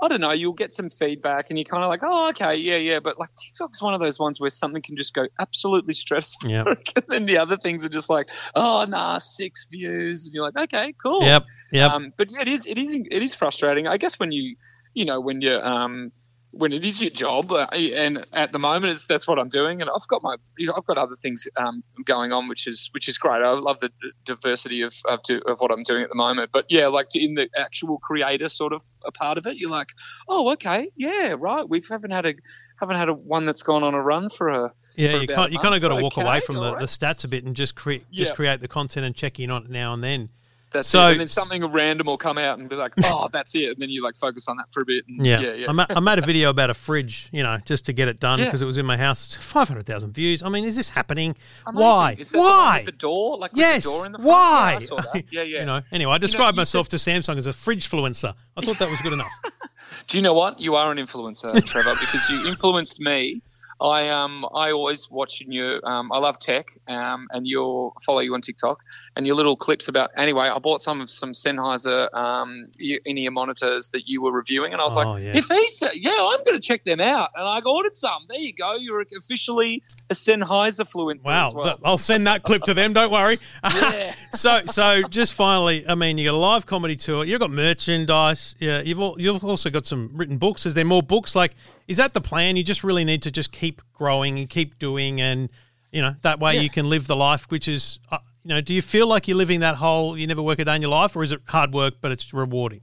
I don't know. You'll get some feedback, and you're kind of like, "Oh, okay, yeah, yeah." But like TikTok's one of those ones where something can just go absolutely stressful, Yep. [LAUGHS] and then the other things are just like, "Oh, nah, six views," and you're like, "Okay, cool." Yep. Yep. Um, but yeah, it is it is it is frustrating. I guess when you you know when you're um, when it is your job, uh, and at the moment it's, that's what I'm doing, and I've got my you know, I've got other things um, going on, which is which is great. I love the d- diversity of of, of what I'm doing at the moment. But yeah, like in the actual creator sort of a part of it, you're like, oh, okay, yeah, right. We haven't had a haven't had a one that's gone on a run for a Yeah, for you kind you kind of got to walk Okay, away from the, all the stats a bit and just create just Yeah. create the content and check in on it now and then. That's So- it. And then something random will come out and be like, [LAUGHS] oh, that's it. And then you like focus on that for a bit. And Yeah, yeah, yeah. I, ma- I made a video about a fridge, you know, just to get it done Yeah. because it was in my house. Five hundred thousand views. I mean, is this happening? Amazing. Why? Is that the one Why? with the door, like yes. the door in the front? Why? Yeah, I saw that. [LAUGHS] Yeah, yeah. you know. Anyway, I described you myself to Samsung as a fridge influencer. I thought that was good enough. [LAUGHS] Do you know what? You are an influencer, Trevor, because you influenced me. I um I always watching you. Um, I love tech. Um, and you follow you on TikTok and your little clips about. Anyway, I bought some of some Sennheiser um in ear monitors that you were reviewing, and I was Oh, like, yeah. if he's yeah, I'm going to check them out. And I ordered some. There you go. You're officially a Sennheiser influencer. Wow, as well. I'll send that clip to them. Don't worry. [LAUGHS] Yeah. so, so just finally, I mean, you got a live comedy tour. You've got merchandise. Yeah, you've al- you've also got some written books. Is there more books? Like, is that the plan? You just really need to just keep growing and keep doing, and you know that way Yeah. you can live the life which is. Uh, you know, do you feel like you're living that whole you never work a day in your life, or is it hard work but it's rewarding?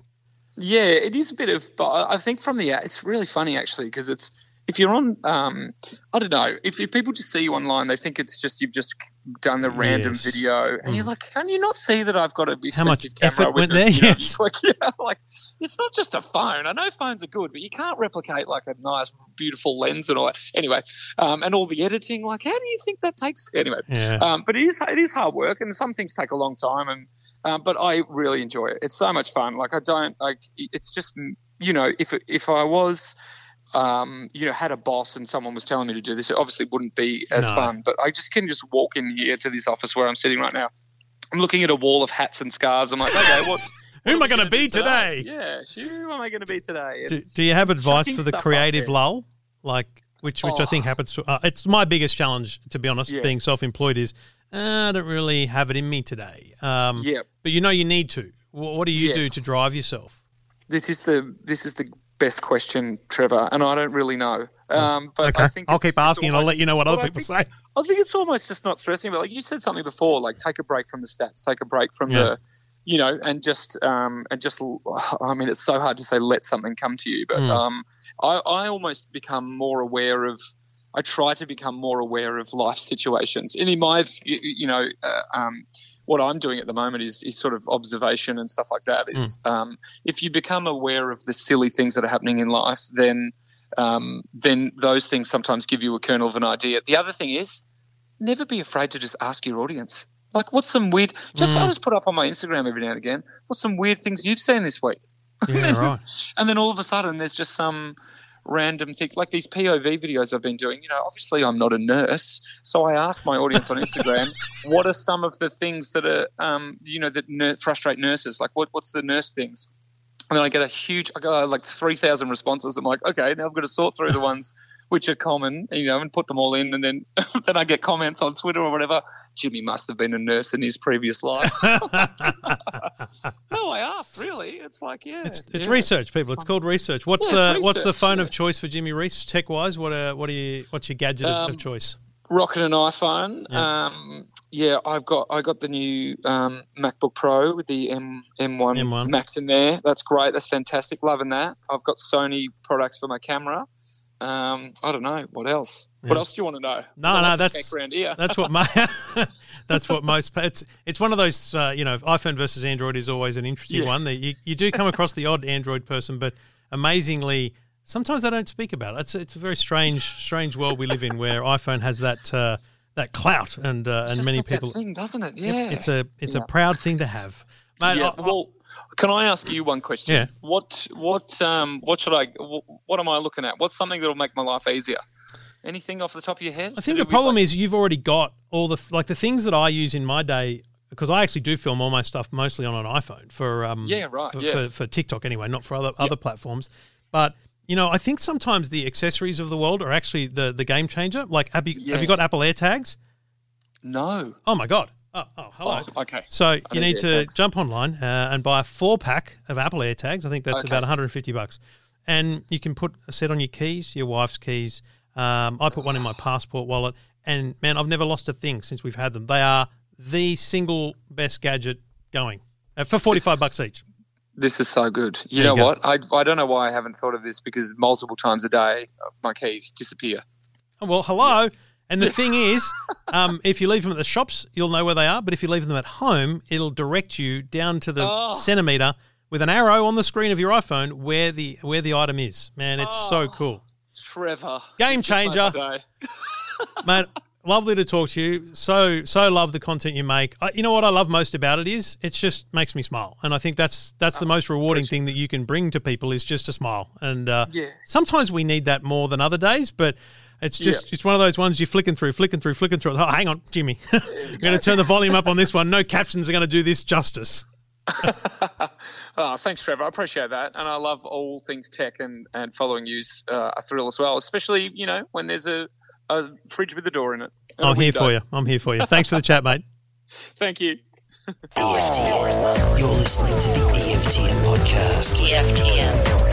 Yeah, it is a bit of. But I I think from the it's really funny actually because it's if you're on. Um, I don't know if, if people just see you online, they think it's just you've just done the random Yes. video, and you're like, can you not see that I've got an How much expensive camera? effort with went a- there? you know, Yes. like [LAUGHS] yeah, like it's not just a phone. I know phones are good, but you can't replicate like a nice, beautiful lens and all that. Anyway, um, and all the editing. Like, how do you think that takes? Anyway, Yeah. um, but it is it is hard work, and some things take a long time. And um, but I really enjoy it. It's so much fun. Like I don't like. It's just you know if if I was. Um, you know, had a boss and someone was telling me to do this, it obviously wouldn't be as No. fun. But I just can just walk in here to this office where I'm sitting right now. I'm looking at a wall of hats and scarves. I'm like, okay, what? [LAUGHS] Who am I what are we going to be do today? Yeah, who am I going to be today? Do, do you have advice for the creative lull? Like, which which I Oh. think happens. To, uh, it's my biggest challenge, to be honest. Yeah. Being self-employed is uh, I don't really have it in me today. Um, yeah, But you know you need to. What, what do you do to drive yourself? this is the this is the best question, Trevor, and I don't really know. Um, but I think I'll keep asking, and I'll let you know what other people think- say. I think it's almost just not stressing But Like you said something before, like take a break from the stats, take a break from Yeah. the, you know, and just um and just. I mean, it's so hard to say let something come to you, but Mm. um, I I almost become more aware of. I try to become more aware of life situations, and in my, you know, uh, um, what I'm doing at the moment is is sort of observation and stuff like that. Is um, if you become aware of the silly things that are happening in life, then um, then those things sometimes give you a kernel of an idea. The other thing is never be afraid to just ask your audience. Like, what's some weird? Just I Mm. just put up on my Instagram every now and again. What's some weird things you've seen this week? Yeah, [LAUGHS] right. And then all of a sudden, there's just some random thing like these POV videos I've been doing. You know, obviously I'm not a nurse, so I asked my audience on Instagram, [LAUGHS] what are some of the things that are, um, you know, that ner- frustrate nurses? Like, what what's the nurse things? And then I get a huge, I got like three thousand responses. I'm like, okay, now I've got to sort through the ones which are common, you know, and put them all in, and then [LAUGHS] then I get comments on Twitter or whatever. Jimmy must have been a nurse in his previous life. [LAUGHS] no, I asked. Really, it's like, yeah, It's, it's yeah. research, people. It's called research. What's Yeah, the it's what's the phone yeah. of choice for Jimmy Rees tech wise? What uh, what are you what's your gadget of, Um, of choice? rocking an iPhone. Yeah. Um, yeah, I've got I got the new um, MacBook Pro with the M M1, M1. Max in there. That's great. That's fantastic. Loving that. I've got Sony products for my camera. Um, I don't know what else. What else do you want to know? No, Got no, that's- tech around here. [LAUGHS] That's what my [LAUGHS] that's what most it's it's one of those uh, you know iPhone versus Android is always an interesting Yeah. one. That you, you do come across the odd Android person, but amazingly sometimes they don't speak about it. It's it's a very strange strange world we live in where iPhone has that uh, that clout and uh, and many people. thing, doesn't it? Yeah. it's a it's Yeah. a proud thing to have. Mate, yeah. I- well, can I ask you one question? Yeah. What what um what should I what am I looking at? What's something that'll make my life easier? Anything off the top of your head? I think the problem is you've already got all the like the things that I use in my day because I actually do film all my stuff mostly on an iPhone for um Yeah, right, for, yeah. for, for TikTok anyway, not for other other platforms. But you know, I think sometimes the accessories of the world are actually the the game changer. Like, have you have you got Apple AirTags? no. Oh my god! Oh, oh hello. Oh, okay. So you need to AirTags. jump online uh, and buy a four pack of Apple AirTags. I think that's Okay. about 150 bucks. and you can put a set on your keys, your wife's keys. Um, I put one in my passport wallet, and man, I've never lost a thing since we've had them. They are the single best gadget going uh, for forty five bucks each. This is so good. You There know you what? I, I don't know why I haven't thought of this because multiple times a day uh, my keys disappear. Oh, Well, hello. And the thing is, um, if you leave them at the shops, you'll know where they are. But if you leave them at home, it'll direct you down to the Oh. centimeter with an arrow on the screen of your iPhone where the where the item is. Man, it's so Oh. cool, Trevor. Game Just made my changer. [LAUGHS] mate. Lovely to talk to you. So so love the content you make. I, you know what I love most about it is it just makes me smile, and I think that's that's the most rewarding thing that you can bring to people is just a smile. And uh, Yeah. sometimes we need that more than other days, but it's just it's one of those ones you're flicking through, flicking through, flicking through. Oh, hang on, Jimmy, [LAUGHS] I'm going to turn the volume up on this one. No captions are going to do this justice. [LAUGHS] [LAUGHS] Oh, thanks, Trevor. I appreciate that, and I love all things tech and and following you's uh, a thrill as well. Especially you know when there's a, a fridge with a door in it. and a I'm here for you. I'm here for you. Thanks for the chat, mate. Thank you. EFTM. You're listening to the EFTM podcast.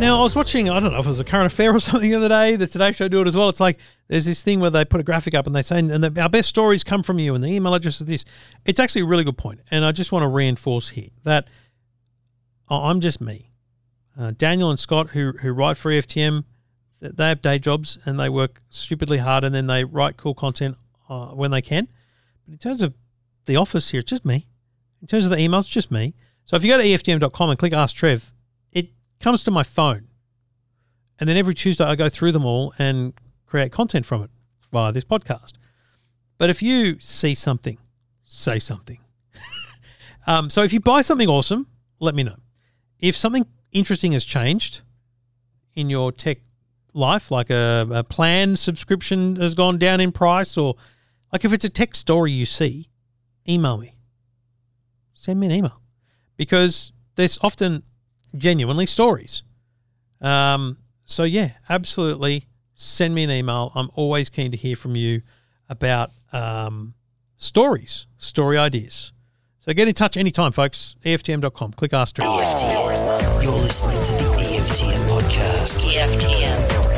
Now, I was watching, I don't know if it was a current affair or [LAUGHS] something the other day. The Today Show do it as well. It's like there's this thing where they put a graphic up and they say, and the, our best stories come from you, and the email address is this. It's actually a really good point, And I just want to reinforce here that I'm just me. Uh, Daniel and Scott, who, who write for EFTM, they have day jobs and they work stupidly hard and then they write cool content uh, when they can. But in terms of the office here, it's just me. In terms of the emails, just me. So if you go to EFTM.com and click Ask Trev, comes to my phone. And then every Tuesday I go through them all and create content from it via this podcast. But if you see something, say something. [LAUGHS] um, so if you buy something awesome, let me know. If something interesting has changed in your tech life, like a, a plan subscription has gone down in price, or like if it's a tech story you see, email me. Send me an email because there's often genuinely stories. Um, so yeah, absolutely. Send me an email. I'm always keen to hear from you about um, stories, story ideas. So get in touch anytime, folks. EFTM.com. Click Ask Trev. EFTM. You're listening to the EFTM podcast. EFTM.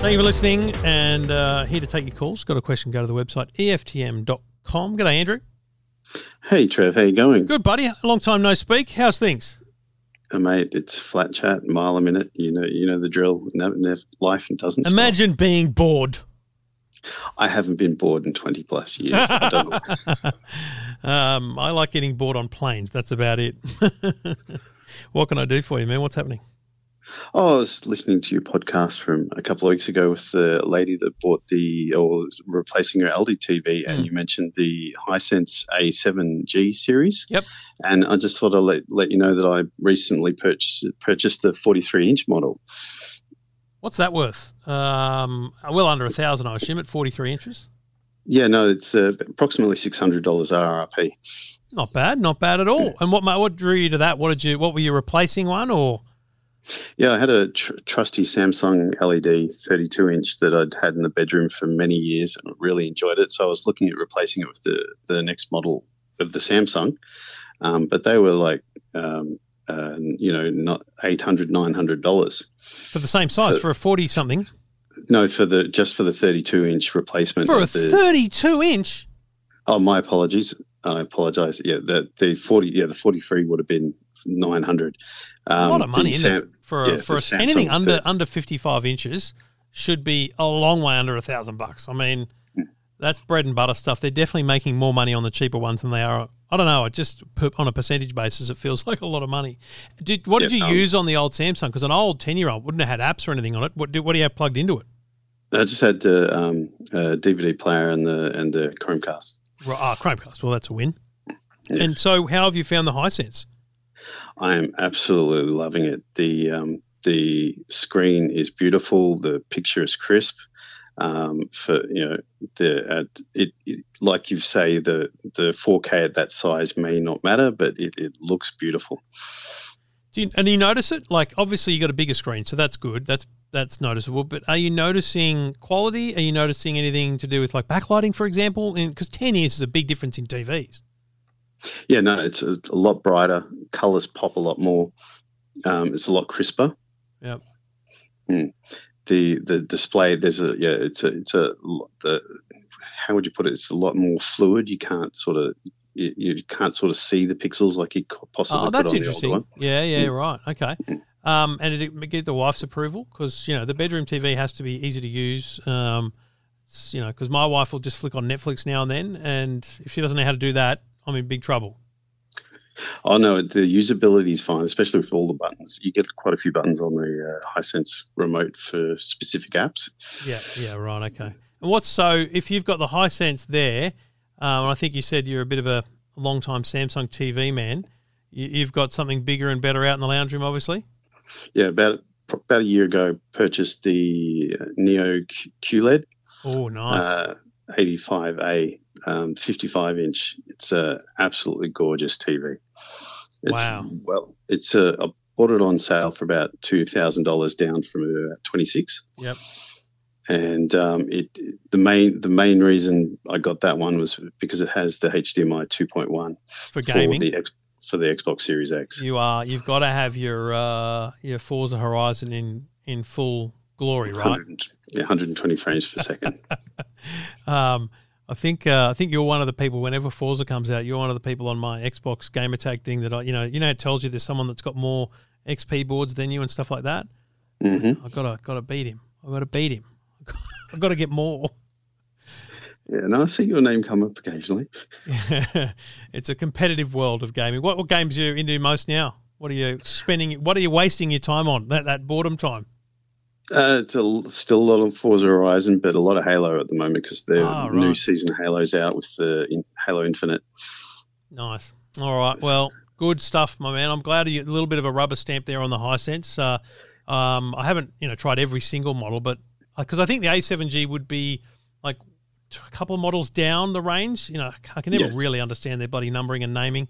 Thank you for listening and uh, here to take your calls. Got a question, go to the website, EFTM.com. G'day, Andrew. Hey Trev, how you going? Good, buddy. Long time no speak. How's things? Uh, mate, it's flat chat, mile a minute. You know, you know the drill. Never, never, life doesn't. stop. Imagine being bored. I haven't been bored in twenty plus years. I don't [LAUGHS] um, I like getting bored on planes. That's about it. [LAUGHS] what can I do for you, man? What's happening? Oh, I was listening to your podcast from a couple of weeks ago with the lady that bought the or replacing her LD TV, and Mm. you mentioned the Hisense A7G series. Yep. And I just thought I'd let, let you know that I recently purchased purchased the 43 inch model. What's that worth? Um, well under a thousand, I assume, at forty-three inches. Yeah, no, it's uh, approximately six hundred dollars RRP. Not bad, not bad at all. And what what drew you to that? What did you? What were you replacing one or? Yeah, I had a tr- trusty Samsung LED 32 inch that I'd had in the bedroom for many years and really enjoyed it. So I was looking at replacing it with the, the next model of the Samsung. Um, but they were like, um, uh, you know, not $800, $900. For the same size, for a forty something, No, for the just for the 32 inch replacement. for a the, thirty-two inch. Oh, my apologies. I apologize. Yeah, the, the 40, yeah, the 43 would have been 900. A lot of money, isn't it? Sam- For a, yeah, for a, the anything under under fifty-five inches should be a long way under a thousand bucks. I mean, that's bread and butter stuff. They're definitely making more money on the cheaper ones than they are. I don't know. It just on a percentage basis, it feels [LAUGHS] like a lot of money. Did what did you um, use on the old Samsung? Because an old ten-year-old wouldn't have had apps or anything on it. What do, what do you have plugged into it? I just had the um, uh, DVD player and the and the Chromecast. Right, Ah, Chromecast. Well, that's a win. And so, how have you found the high Hisense? I am absolutely loving it. The um, the screen is beautiful. The picture is crisp. Um, for you know the uh, it, it like you say the the 4K at that size may not matter, but it, it looks beautiful. Do you, and you notice it? Like, obviously, you got a bigger screen, so that's good. That's that's noticeable. But are you noticing quality? Are you noticing anything to do with like backlighting, for example? Because ten years is a big difference in TVs. Yeah, no, it's a, a lot brighter. Colors pop a lot more. Um, it's a lot crisper. Yep. Mm. The the display there's a yeah it's a it's a the how would you put it? It's a lot more fluid. You can't sort of you, you can't sort of see the pixels like you possibly Oh, that's on the older interesting. Yeah, yeah, Mm. right. Okay. Um, and did it get the wife's approval? Because you know the bedroom TV has to be easy to use. Um, you know, because my wife will just flick on Netflix now and then, and if she doesn't know how to do that, I'm in big trouble. Oh no, the usability is fine, especially with all the buttons. You get quite a few buttons on the uh, Hisense remote for specific apps. Yeah, yeah, right. Okay. And what's so if you've got the Hisense there, um, and I think you said you're a bit of a long time Samsung TV man. You, you've got something bigger and better out in the lounge room, obviously. Yeah, about about a year ago, purchased the uh, Neo QLED Oh, nice. uh, 85A, um, 55 inch. It's a absolutely gorgeous TV. It's, Wow. Well, it's a. I bought it on sale for about two thousand dollars, down from about twenty six. Yep. And um, it the main the main reason I got that one was because it has the HDMI 2.1 For gaming. for the for the Xbox Series X. You are. You've got to have your uh, your Forza Horizon in in full glory, right? 100, yeah, 120 frames per second. [LAUGHS] Um, I think uh, I think you're one of the people. Whenever Forza comes out, you're one of the people on my Xbox gamer tag thing that I, you know, you know, it tells you there's someone that's got more XP boards than you and stuff like that. hmm I gotta gotta beat him. I gotta beat him. [LAUGHS] I've gotta get more. Yeah, no, I see your name come up occasionally. [LAUGHS] it's a competitive world of gaming. What, what games are you into most now? What are you spending? What are you wasting your time on? That that boredom time. Uh, it's a, still a lot of Forza Horizon, but a lot of Halo at the moment because the Ah, new season Halo's out with the in, Halo Infinite. Nice. All right. Well, good stuff, my man. I'm glad you a little bit of a rubber stamp there on the Hisense. Uh, um, I haven't, you know, tried every single model, but because I think the A7G would be like a couple of models down the range. You know, I can never Yes. really understand their bloody numbering and naming.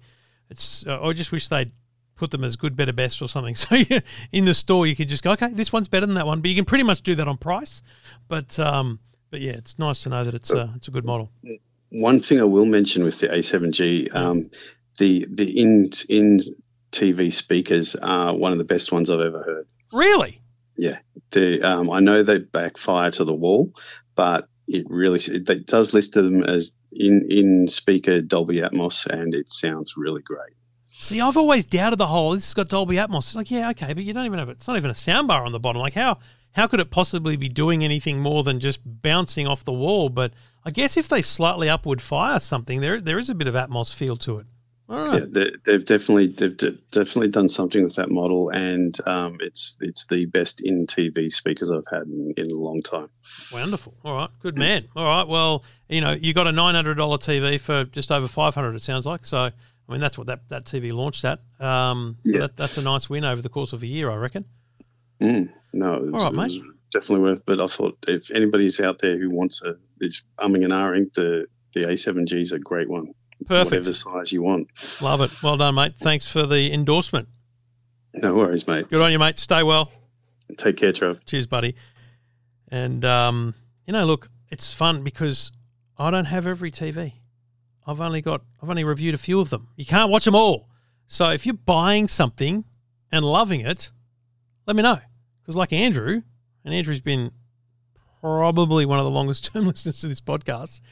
It's uh, I just wish they'd put them as good, better, best or something. [LAUGHS] So in the store, you could just go, okay, this one's better than that one, but you can pretty much do that on price. But um, but yeah, it's nice to know that it's uh, it's a good model. One thing I will mention with the A7G, um, the the in in TV speakers are one of the best ones I've ever heard. Really? Yeah, the um, I know they backfire to the wall, but it really it, it does list them as in in speaker Dolby Atmos, and it sounds really great. See, I've always doubted the whole. This has got Dolby Atmos. It's like, yeah, okay, but you don't even have it. It's not even a soundbar on the bottom. Like, how how could it possibly be doing anything more than just bouncing off the wall? But I guess if they slightly upward fire something, there there is a bit of Atmos feel to it. Yeah, they, they've definitely they've de- definitely done something with that model, and um, it's it's the best in TV speakers I've had in, in a long time. Wonderful. All right, good man. All right, well, you know, you got a nine hundred dollar TV for just over five hundred. It sounds like. So, I mean, that's what that, that TV launched at. Um, so Yeah. that, that's a nice win over the course of a year, I reckon. Mm, no, it was, All right, it mate. definitely worth. But I thought if anybody's out there who wants a is umming and ahhing, the the A7G is a great one. Perfect. Whatever size you want. Love it. Well done, mate. Thanks for the endorsement. No worries, mate. Good on you, mate. Stay well. Take care, Trev. Cheers, buddy. And um, you know, look, it's fun because I don't have every TV. I've only got I've only reviewed a few of them. You can't watch them all. So if you're buying something and loving it, let me know. Because like Andrew, and Andrew's been probably one of the longest [LAUGHS] term listeners to this podcast,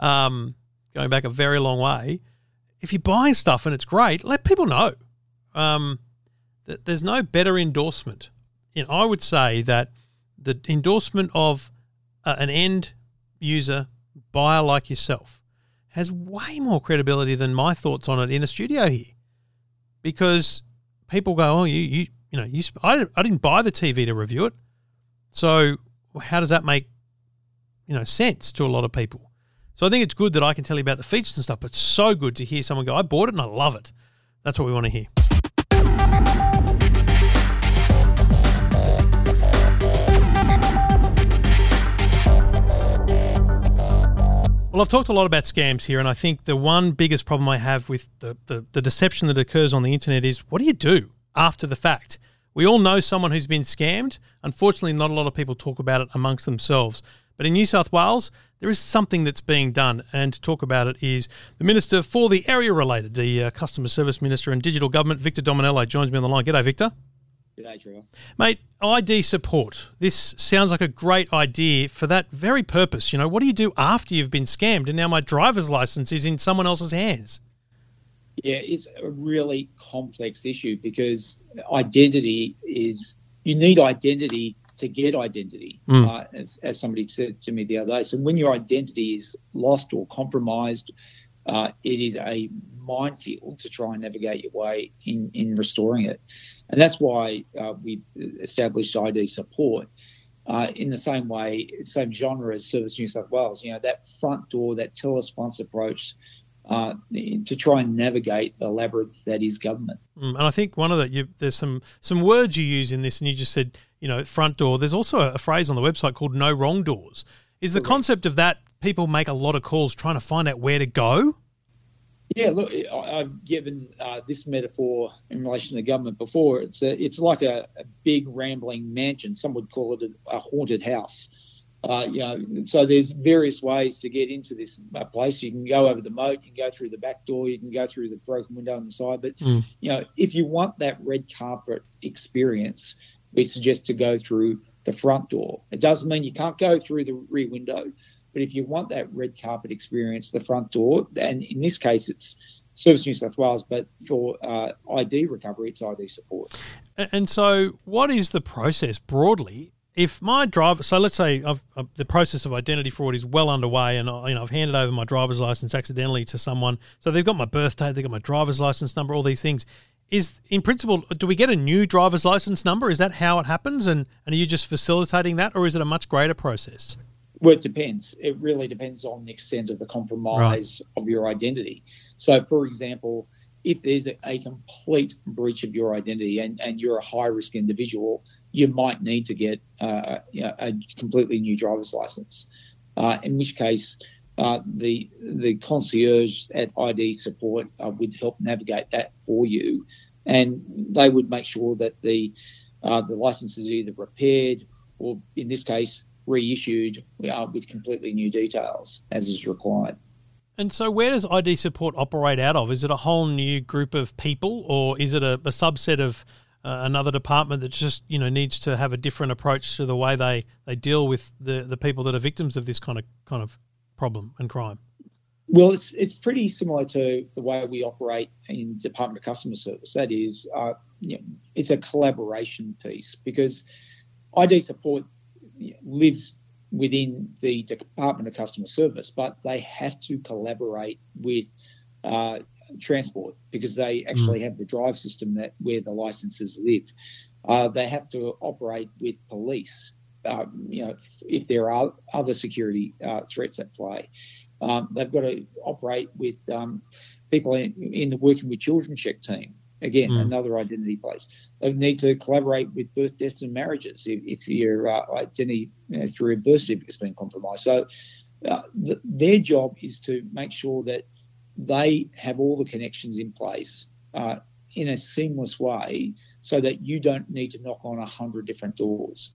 um, going back a very long way. If you're buying stuff and it's great, let people know. Um, that there's no better endorsement. And I would say that the endorsement of uh, an end user buyer like yourself has way more credibility than my thoughts on it in a studio here, because people go, "Oh, you, you, you know, you." I, I didn't buy the TV to review it, so how does that make, you know, sense to a lot of people? So I think it's good that I can tell you about the features and stuff, but it's so good to hear someone go, "I bought it and I love it." That's what we want to hear. Well, I've talked a lot about scams here, and I think the one biggest problem I have with the, the, the deception that occurs on the internet is what do you do after the fact? We all know someone who's been scammed. Unfortunately, not a lot of people talk about it amongst themselves. But in New South Wales, there is something that's being done, and to talk about it is the Minister for the area related, the uh, Customer Service Minister and Digital Government, Victor Dominello, joins me on the line. G'day, Victor. G'day, Trevor. Mate, ID support. This sounds like a great idea for that very purpose. You know, what do you do after you've been scammed and now my driver's license is in someone else's hands? Yeah, it's a really complex issue because identity is, you need identity to get identity, Mm. uh, as, as somebody said to me the other day. So when your identity is lost or compromised, uh, it is a minefield to try and navigate your way in, in restoring it. And that's why uh, we established ID support. Uh, in the same way, same genre as Service New South Wales, you know, that front door, that tell us once approach uh, to try and navigate the labyrinth that is government. Mm, and I think one of the you, there's some some words you use in this, and you just said you know front door. There's also a, a phrase on the website called "no wrong doors." Is the concept of that people make a lot of calls trying to find out where to go? Yeah, look, I've given uh, this metaphor in relation to government before. It's a, it's like a, a big rambling mansion. Some would call it a, a haunted house. Uh, you know, so there's various ways to get into this uh, place. You can go over the moat, you can go through the back door, you can go through the broken window on the side. But Mm. you know, if you want that red carpet experience, we suggest to go through the front door. It doesn't mean you can't go through the rear window, but if you want that red carpet experience, the front door, and in this case, it's Service New South Wales, but for uh, ID recovery, it's ID support. And so, what is the process broadly? If my driver, so let's say I've, the process of identity fraud is well underway, and I, you know I've handed over my driver's license accidentally to someone, so they've got my birthday, they've got my driver's license number, all these things. Is in principle, do we get a new driver's license number? Is that how it happens, and and are you just facilitating that, or is it a much greater process? Well, it depends. It really depends on the extent of the compromise of your identity. So, for example, if there's a, a complete breach of your identity and, and you're a high risk individual, you might need to get uh, you know, a completely new driver's license. Uh, in which case, uh, the the concierge at ID support uh, would help navigate that for you, and they would make sure that the uh, the license is either repaired or, in this case, reissued uh, with completely new details as is required. And so, where does ID support operate out of? Is it a whole new group of people, or is it a, a subset of uh, another department that just you know needs to have a different approach to the way they, they deal with the, the people that are victims of this kind of kind of problem and crime? Well, it's it's pretty similar to the way we operate in Department of Customer Service. That is, uh, you know, it's a collaboration piece because ID support lives within the Department of Customer Service, but they have to collaborate with uh, transport because they actually have the drive system that where the licenses live. Uh, they have to operate with police. Uh, you know, if there are other security uh, threats at play, um, they've got to operate with um, people in, in the working with children check team. Again, Mm. another identity place. They need to collaborate with birth, deaths, and marriages if, if your uh, identity you know, through a birth certificate has been compromised. So, uh, th- their job is to make sure that they have all the connections in place uh, in a seamless way, so that you don't need to knock on a hundred different doors.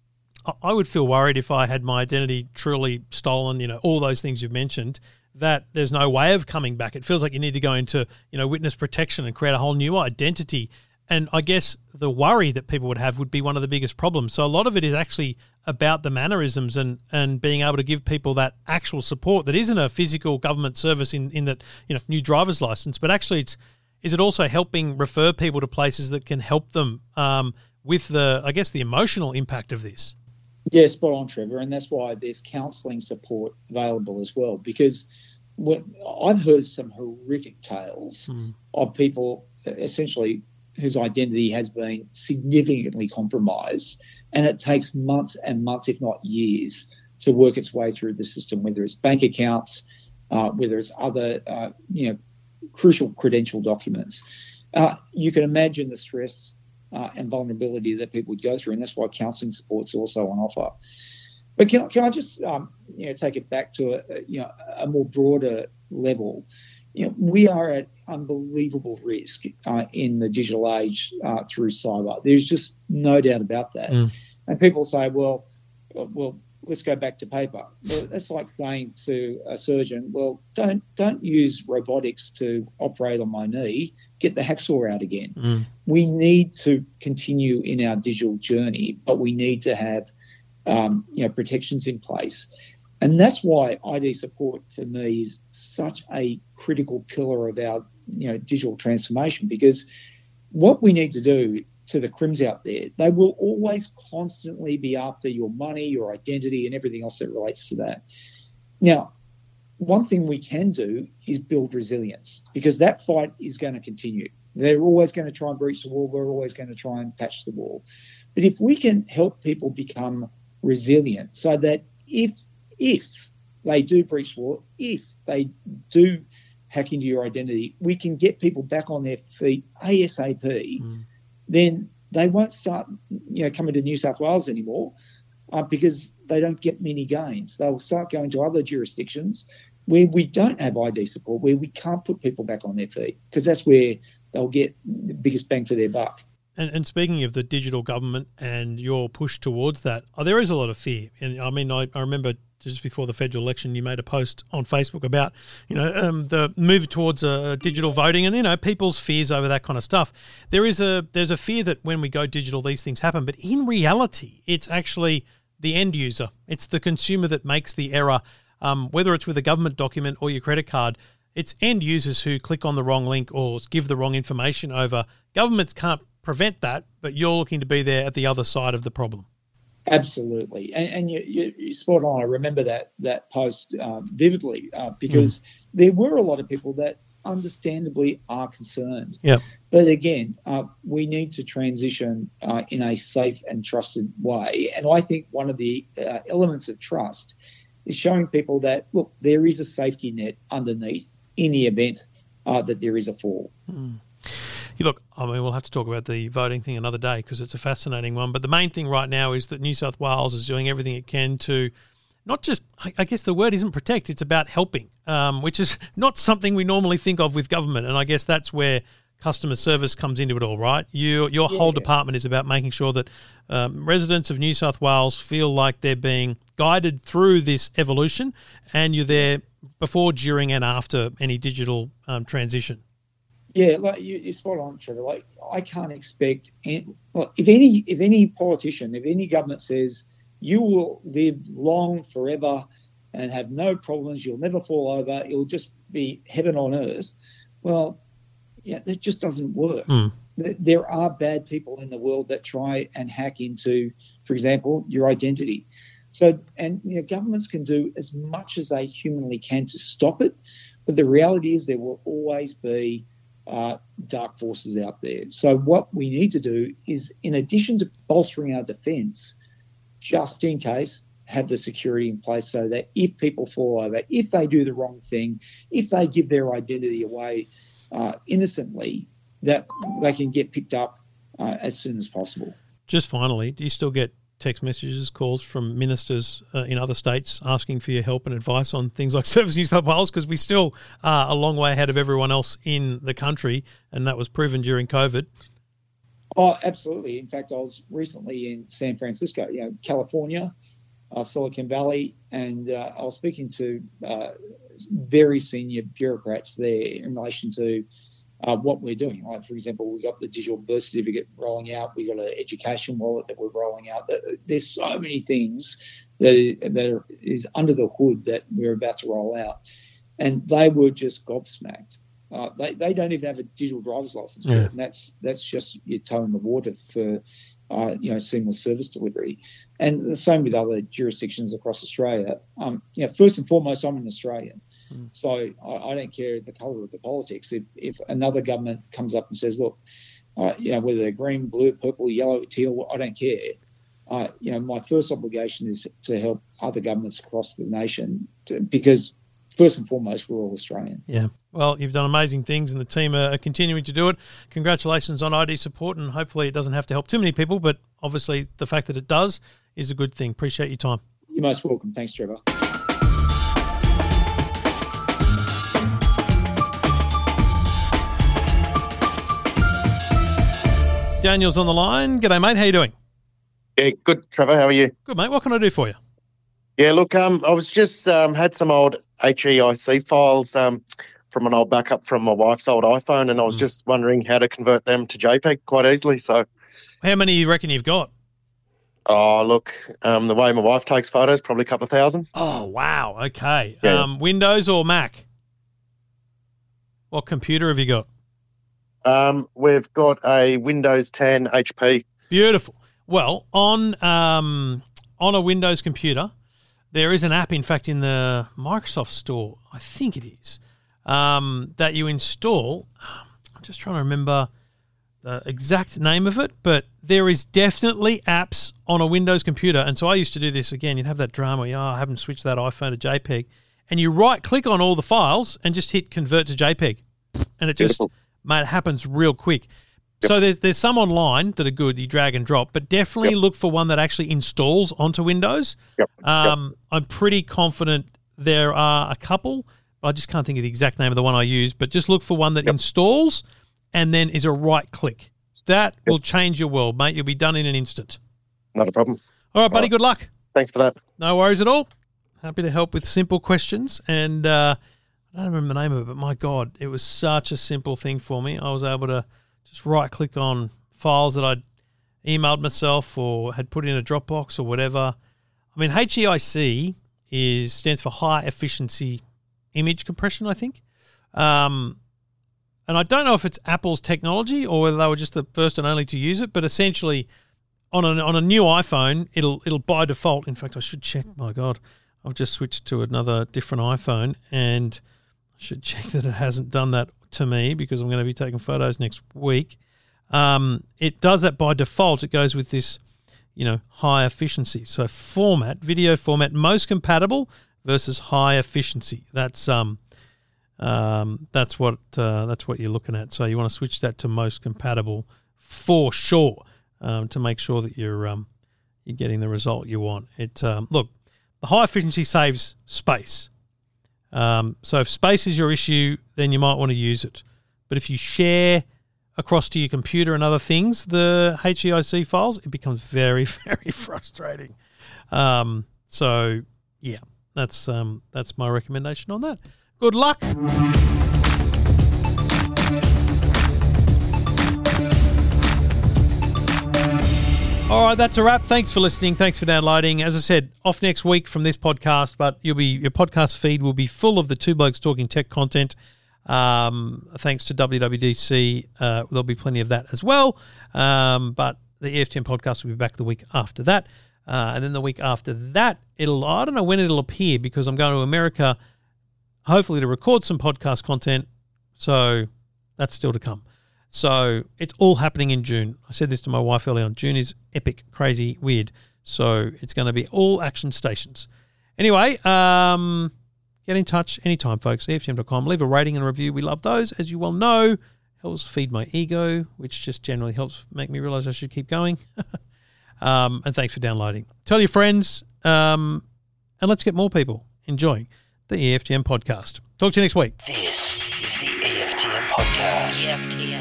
I would feel worried if I had my identity truly stolen. You know, all those things you've mentioned. That there's no way of coming back. It feels like you need to go into you know witness protection and create a whole new identity. And I guess the worry that people would have would be one of the biggest problems. So a lot of it is actually about the mannerisms and and being able to give people that actual support that isn't a physical government service in in that you know new driver's license, but actually it's is it also helping refer people to places that can help them um, with the I guess the emotional impact of this. Yeah, spot on, Trevor, and that's why there's counselling support available as well. Because I've heard some horrific tales Mm. of people essentially whose identity has been significantly compromised, and it takes months and months, if not years, to work its way through the system. Whether it's bank accounts, uh, whether it's other, uh, you know, crucial credential documents, uh, you can imagine the stress uh, and vulnerability that people would go through, and that's why counselling support's also on offer. But can, can I just um, you know take it back to a you know a more broader level? You know, we are at unbelievable risk uh, in the digital age uh, through cyber. There's just no doubt about that. Mm. And people say, well, well, let's go back to paper. Well, that's like saying to a surgeon, well, don't don't use robotics to operate on my knee. Get the hacksaw out again. Mm. We need to continue in our digital journey, but we need to have um, you know protections in place. And that's why ID support for me is such a critical pillar of our you know digital transformation because what we need to do to the crims out there, they will always constantly be after your money, your identity, and everything else that relates to that. Now, one thing we can do is build resilience because that fight is going to continue. They're always going to try and breach the wall. We're always going to try and patch the wall. But if we can help people become resilient so that if if they do breach law, if they do hack into your identity, we can get people back on their feet ASAP, Mm. then they won't start, you know, coming to New South Wales anymore uh, because they don't get many gains. They'll start going to other jurisdictions where we don't have ID support, where we can't put people back on their feet because that's where they'll get the biggest bang for their buck. And, and speaking of the digital government and your push towards that, oh, there is a lot of fear. And I mean, I, I remember just before the federal election, you made a post on Facebook about you know um, the move towards uh, digital voting and you know people's fears over that kind of stuff. There is a there's a fear that when we go digital, these things happen. But in reality, it's actually the end user. It's the consumer that makes the error, um, whether it's with a government document or your credit card. It's end users who click on the wrong link or give the wrong information over. Governments can't prevent that, but you're looking to be there at the other side of the problem. Absolutely, and, and you, you, you're spot on. I remember that that post um, vividly uh, because there were a lot of people that understandably are concerned. Yeah. But again, uh, we need to transition uh, in a safe and trusted way. And I think one of the uh, elements of trust is showing people that look, there is a safety net underneath in the event uh, that there is a fall. You look, I mean, we'll have to talk about the voting thing another day because it's a fascinating one. But the main thing right now is that New South Wales is doing everything it can to not just, I guess the word isn't protect, it's about helping, um, which is [LAUGHS] not something we normally think of with government. And I guess that's where customer service comes into it all, right? You, your whole Yeah. department is about making sure that um, residents of New South Wales feel like they're being guided through this evolution and you're there before, during, and after any digital um, transition. Yeah, like you, you're spot on, Trevor. Like I can't expect, any, well, if any if any politician, if any government says you will live long forever and have no problems, you'll never fall over, it'll just be heaven on earth. Well, yeah, that just doesn't work. Hmm. Th- There are bad people in the world that try and hack into, for example, your identity. So, and you know, governments can do as much as they humanly can to stop it, but the reality is there will always be uh, dark forces out there. So, what we need to do is, in addition to bolstering our defence, just in case, have the security in place so that if people fall over, if they do the wrong thing, if they give their identity away uh, innocently, that they can get picked up uh, as soon as possible. Just finally, do you still get text messages, calls from ministers uh, in other states asking for your help and advice on things like [LAUGHS] Service New South Wales? Because we still are a long way ahead of everyone else in the country, and that was proven during COVID. Oh, absolutely. In fact, I was recently in San Francisco, you know, California, uh, Silicon Valley, and uh, I was speaking to uh, very senior bureaucrats there in relation to uh, what we're doing. Like, for example, we got the digital birth certificate rolling out. We got an education wallet that we're rolling out. There's so many things that that are, is under the hood that we're about to roll out, and they were just gobsmacked. Uh, they, they don't even have a digital driver's license Yeah. and that's that's just your toe in the water for uh, you know seamless service delivery. And the same with other jurisdictions across Australia. Um, you know, first and foremost, I'm an Australian, so I, I don't care the colour of the politics. If if another government comes up and says, look, uh, you know, whether they're green, blue, purple, yellow, teal, I don't care. Uh, you know, my first obligation is to help other governments across the nation to, because first and foremost, we're all Australian. Yeah. Well, you've done amazing things, and the team are continuing to do it. Congratulations on ID support, and hopefully it doesn't have to help too many people, but obviously the fact that it does is a good thing. Appreciate your time. You're most welcome. Thanks, Trevor. Daniel's on the line. G'day, mate. How you doing? Yeah, good, Trevor. How are you? Good, mate. What can I do for you? Yeah, look, um, I was just um, had some old HEIC files um, from an old backup from my wife's old iPhone, and I was Mm. just wondering how to convert them to JPEG quite easily. So, How many you reckon you've got? oh, look, um, the way my wife takes photos, probably a couple of thousand. Oh wow. Okay. Yeah. Um, Windows or Mac? What computer have you got? Um, we've got a Windows 10 HP. Beautiful. Well, on um, on a Windows computer, there is an app. In fact, in the Microsoft Store, I think it is, um, that you install. I'm just trying to remember the exact name of it, but there is definitely apps on a Windows computer. And so I used to do this again. You'd have that drama. Oh, I haven't switched that iPhone to JPEG, and you right click on all the files and just hit convert to JPEG, and it just Beautiful. Mate it happens real quick. So there's there's some online that are good. You drag and drop, but definitely Yep. look for one that actually installs onto Windows. Yep. Um, I'm pretty confident there are a couple. I just can't think of the exact name of the one I use, but just look for one that installs and then is a right click. That will change your world, mate. You'll be done in an instant. Not a problem. All right, buddy. right. Good luck. Thanks for that. No worries at all. Happy to help with simple questions. And uh, I don't remember the name of it, but my God, it was such a simple thing for me. I was able to just right click on files that I'd emailed myself or had put in a Dropbox or whatever. I mean, HEIC is stands for high efficiency image compression, I think. Um, and I don't know if it's Apple's technology or whether they were just the first and only to use it, but essentially on a, on a new iPhone, it'll it'll by default. In fact, I should check. My God, I've just switched to another different iPhone, and should check that it hasn't done that to me because I'm going to be taking photos next week. Um, it does that by default. It goes with this, you know, high efficiency. So format, video format, most compatible versus high efficiency. That's um, um, that's what uh, that's what you're looking at. So you want to switch that to most compatible for sure um, to make sure that you're um, you're getting the result you want. It um, look the high efficiency saves space. Um, so if space is your issue, then you might want to use it. But if you share across to your computer and other things the HEIC files, it becomes very [LAUGHS] very frustrating. Um, so yeah, that's um, that's my recommendation on that. Good luck. All right, that's a wrap. Thanks for listening. Thanks for downloading. As I said, off next week from this podcast, but you'll be your podcast feed will be full of the two blokes talking tech content. Um, thanks to WWDC, uh, there'll be plenty of that as well. Um, but the EFTM podcast will be back the week after that, uh, and then the week after that, it'll I don't know when it'll appear because I'm going to America, hopefully to record some podcast content. So that's still to come. So it's all happening in June. I said this to my wife earlier on. June is epic, crazy, weird. So it's going to be all action stations. Anyway, um, get in touch anytime, folks. EFTM.com. Leave a rating and a review. We love those, as you well know. Helps feed my ego, which just generally helps make me realize I should keep going. [LAUGHS] um, and thanks for downloading. Tell your friends, um, and let's get more people enjoying the EFTM podcast. Talk to you next week. This is the EFTM podcast. EFTM.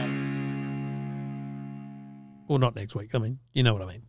Well, not next week. I mean, you know what I mean.